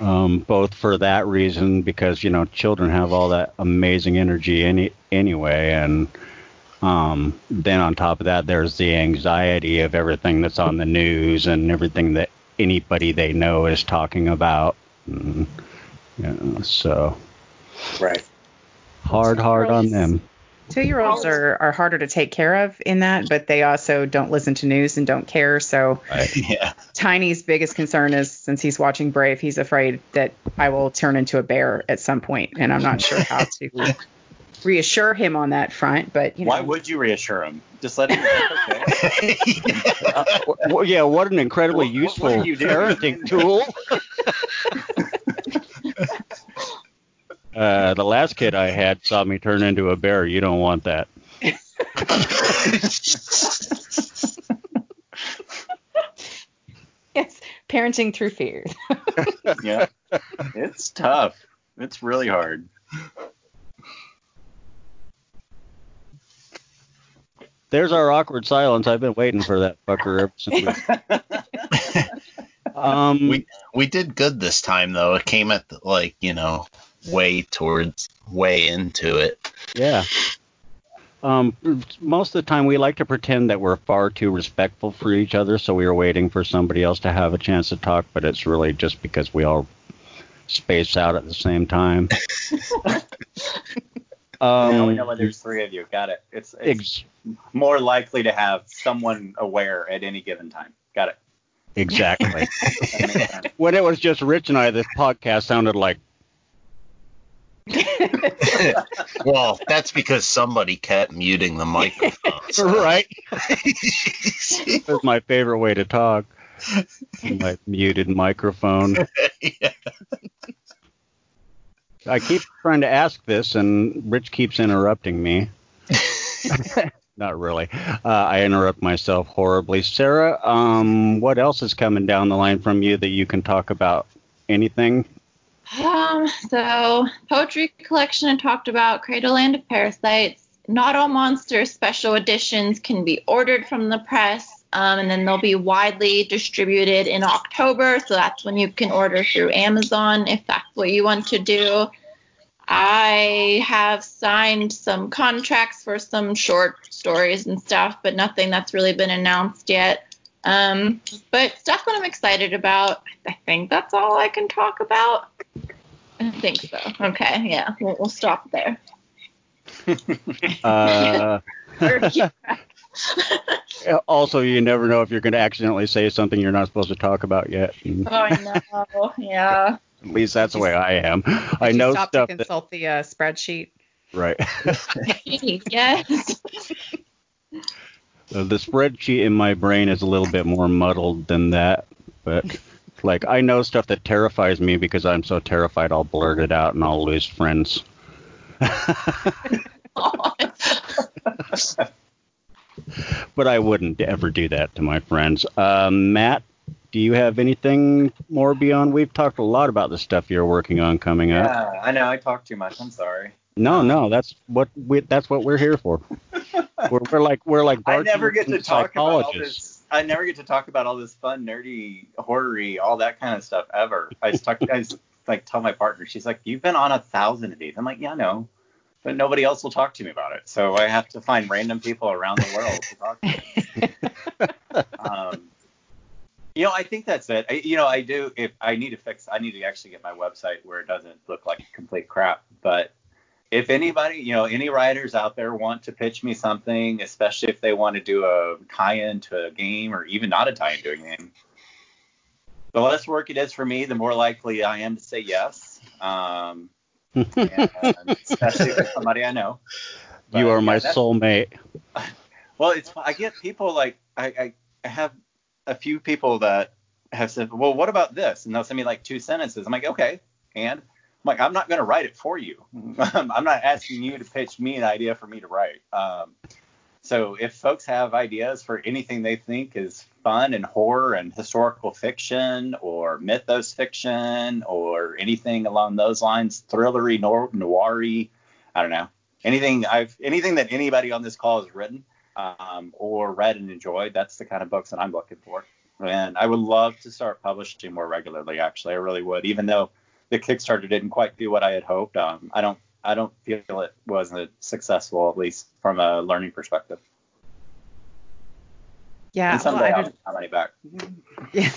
Um, both for that reason, because you know children have all that amazing energy any anyway, and um, then on top of that, there's the anxiety of everything that's on the news and everything that anybody they know is talking about. And, you know, so Right. hard, hard on them. Two year olds are, are harder to take care of in that, but they also don't listen to news and don't care. So yeah. Tiny's biggest concern is since he's watching Brave, he's afraid that I will turn into a bear at some point, and I'm not sure how to reassure him on that front. But you know, Why would you reassure him? Just let him. Okay. Uh, well, yeah, what an incredibly What- what- useful what are you parenting tool. Uh, the last kid I had saw me turn into a bear. You don't want that. yes, parenting through fear. yeah. It's tough. It's really hard. There's our awkward silence. I've been waiting for that fucker ever since. We, um, We we did good this time though. It came at the, like you know way towards way into it. Yeah. Um, most of the time, we like to pretend that we're far too respectful for each other, so we are waiting for somebody else to have a chance to talk, but it's really just because we all space out at the same time. now we um, know why there's three of you. Got it. It's, it's ex- more likely to have someone aware at any given time. Got it. exactly. That makes sense. when it was just Rich and I, this podcast sounded like Well, that's because somebody kept muting the microphone. so- right. That's my favorite way to talk. My muted microphone. Yeah. I keep trying to ask this, and Rich keeps interrupting me. Not really. Uh, I interrupt myself horribly. Sarah, um, what else is coming down the line from you that you can talk about? Anything? Um, so poetry collection I talked about, Cradleland of Parasites. Not all monsters special editions can be ordered from the press, um, and then they'll be widely distributed in October. So that's when you can order through Amazon if that's what you want to do. I have signed some contracts for some short stories and stuff, but nothing that's really been announced yet. Um, but stuff that I'm excited about. I think that's all I can talk about. I think so. Okay, yeah, we'll, we'll stop there. Uh, also, you never know if you're going to accidentally say something you're not supposed to talk about yet. Oh, I know. Yeah. at least that's the way I am. I Did you know stop stuff to that. consult the uh, spreadsheet. Right. yes. Uh, the spreadsheet in my brain is a little bit more muddled than that, but like I know stuff that terrifies me because I'm so terrified I'll blurt it out and I'll lose friends. but I wouldn't ever do that to my friends. Um, Matt, do you have anything more beyond? We've talked a lot about the stuff you're working on coming up. Yeah, I know. I talk too much. I'm sorry. No, no, that's what we, that's what we're here for. we're, we're like we're like I never get to talk about all this. I never get to talk about all this fun, nerdy, horror all that kind of stuff ever. I just talk, I just like tell my partner. She's like, "You've been on a thousand of these." I'm like, "Yeah, know." But nobody else will talk to me about it, so I have to find random people around the world to talk to. um, you know, I think that's it. I, you know, I do. If I need to fix, I need to actually get my website where it doesn't look like complete crap. But if anybody, you know, any writers out there want to pitch me something, especially if they want to do a tie-in to a game or even not a tie-in to a game, the less work it is for me, the more likely I am to say yes. Um, and especially it's somebody I know. you are my yeah, soulmate. well, it's I get people like I, I have a few people that have said, well, what about this? And they'll send me like two sentences. I'm like, okay, and like, I'm not going to write it for you. I'm not asking you to pitch me an idea for me to write. Um, so if folks have ideas for anything they think is fun and horror and historical fiction or mythos fiction or anything along those lines, thrillery, noir, I don't know, anything I've anything that anybody on this call has written um, or read and enjoyed, that's the kind of books that I'm looking for. And I would love to start publishing more regularly. Actually, I really would. Even though the Kickstarter didn't quite do what I had hoped, um, I don't I don't feel it wasn't successful, at least from a learning perspective. Yeah, and well, someday I, I'll did, get my money back. yeah.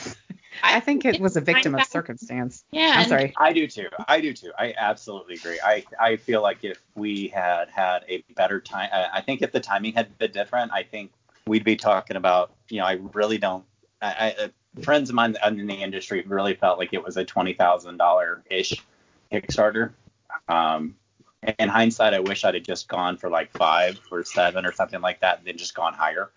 I think it was a victim of circumstance. Yeah. I'm sorry. I do too. I do too. I absolutely agree. I, I feel like if we had had a better time, I I think if the timing had been different, I think we'd be talking about, you know, I really don't, I, I, uh, friends of mine in the industry really felt like it was a $20,000 ish Kickstarter. Um, in hindsight, I wish I'd have just gone for like five or seven or something like that, and then just gone higher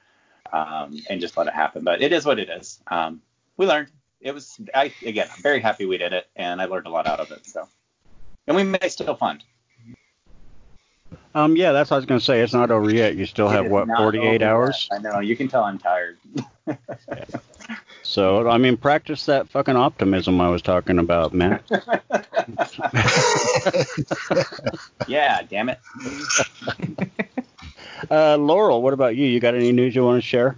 um, and just let it happen. But it is what it is. Um, we learned. It was I again. I'm very happy we did it, and I learned a lot out of it. So, and we may still fund. Um, yeah, that's what I was gonna say. It's not over yet. You still have what, 48 hours? yet. I know. You can tell I'm tired. So I mean, practice that fucking optimism I was talking about, Matt. yeah, damn it. Uh, Laurel, what about you? You got any news you want to share?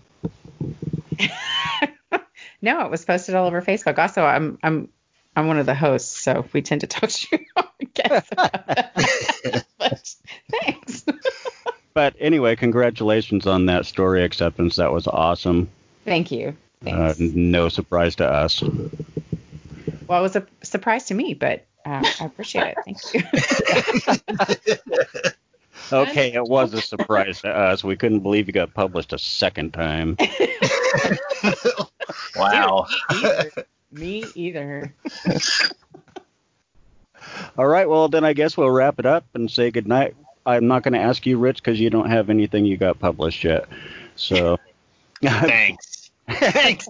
no, it was posted all over Facebook. Also, I'm I'm I'm one of the hosts, so we tend to talk to our guests about that. but thanks. But anyway, congratulations on that story acceptance. That was awesome. Thank you. Uh, no surprise to us. well, it was a surprise to me, but uh, I appreciate it. Thank you. Okay, it was a surprise to us. We couldn't believe you got published a second time. wow. me either. All right, well then I guess we'll wrap it up and say goodnight. I'm not going to ask you, Rich, because you don't have anything you got published yet. So. Thanks. Thanks.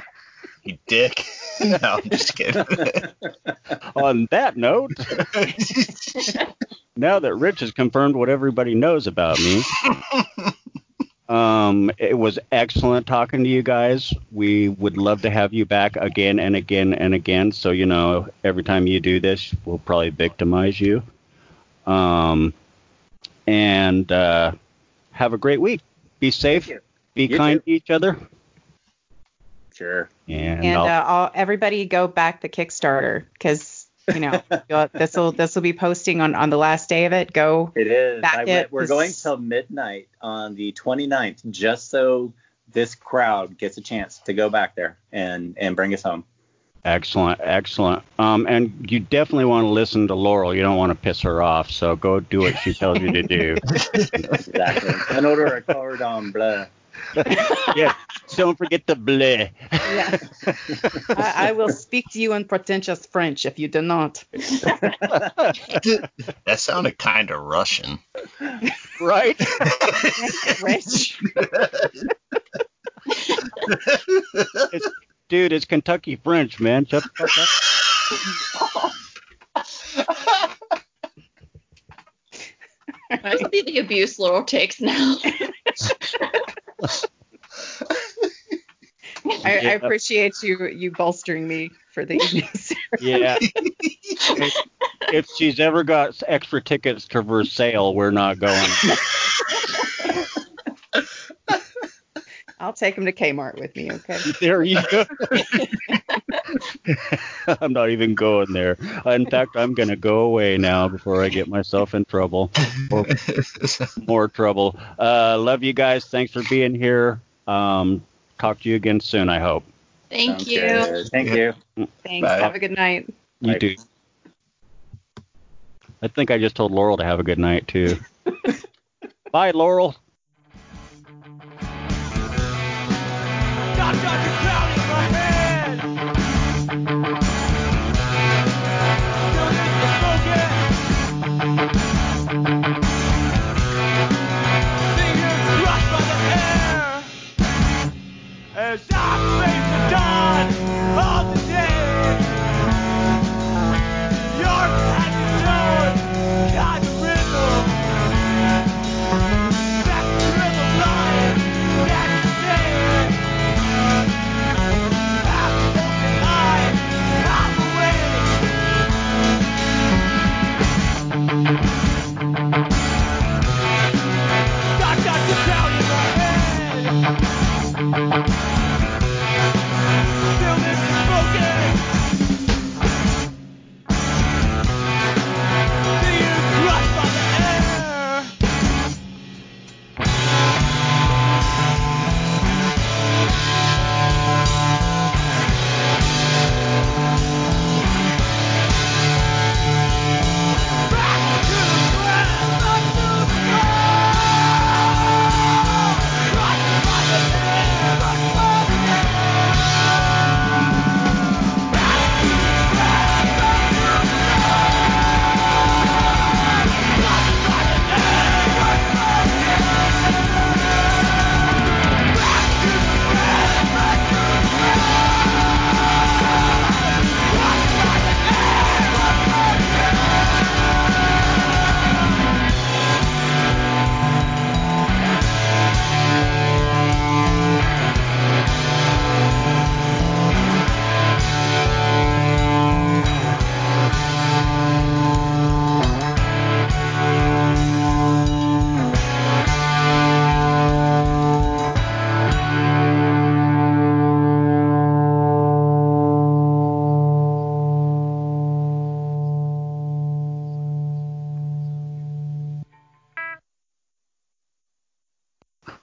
you dick. No, I'm just kidding. On that note, now that Rich has confirmed what everybody knows about me, um, it was excellent talking to you guys. We would love to have you back again and again and again. So you know, every time you do this, we'll probably victimize you. Um, and uh, have a great week. Be safe. Be You kind too. to each other. Sure. And, And I'll- uh, all, everybody go back the Kickstarter because you know this will this will be posting on on the last day of it. Go. It is. Back I it we're was- going till midnight on the 29th, just so this crowd gets a chance to go back there and and bring us home. Excellent, excellent. Um, and you definitely want to listen to Laurel. You don't want to piss her off, so go do what she tells you to do. Exactly. An order a cordon bleu. yeah, don't forget the bleh. Yeah. I, I will speak to you in pretentious French if you do not. that sounded kind of Russian. right? Rich. It's, dude, it's Kentucky French, man. Shut the fuck up. I see the abuse Laurel takes now. I, I appreciate you you bolstering me for the evening. Yeah. if, if she's ever got extra tickets to Versailles, we're not going. I'll take him to Kmart with me, okay? There you go. I'm not even going there. In fact, I'm going to go away now before I get myself in trouble. Or more trouble. Uh, love you guys. Thanks for being here. Um, talk to you again soon, I hope. Thank Sounds you. good. Thank you. Thanks. Bye. Have a good night. You Bye. too. I think I just told Laurel to have a good night, too. Bye, Laurel.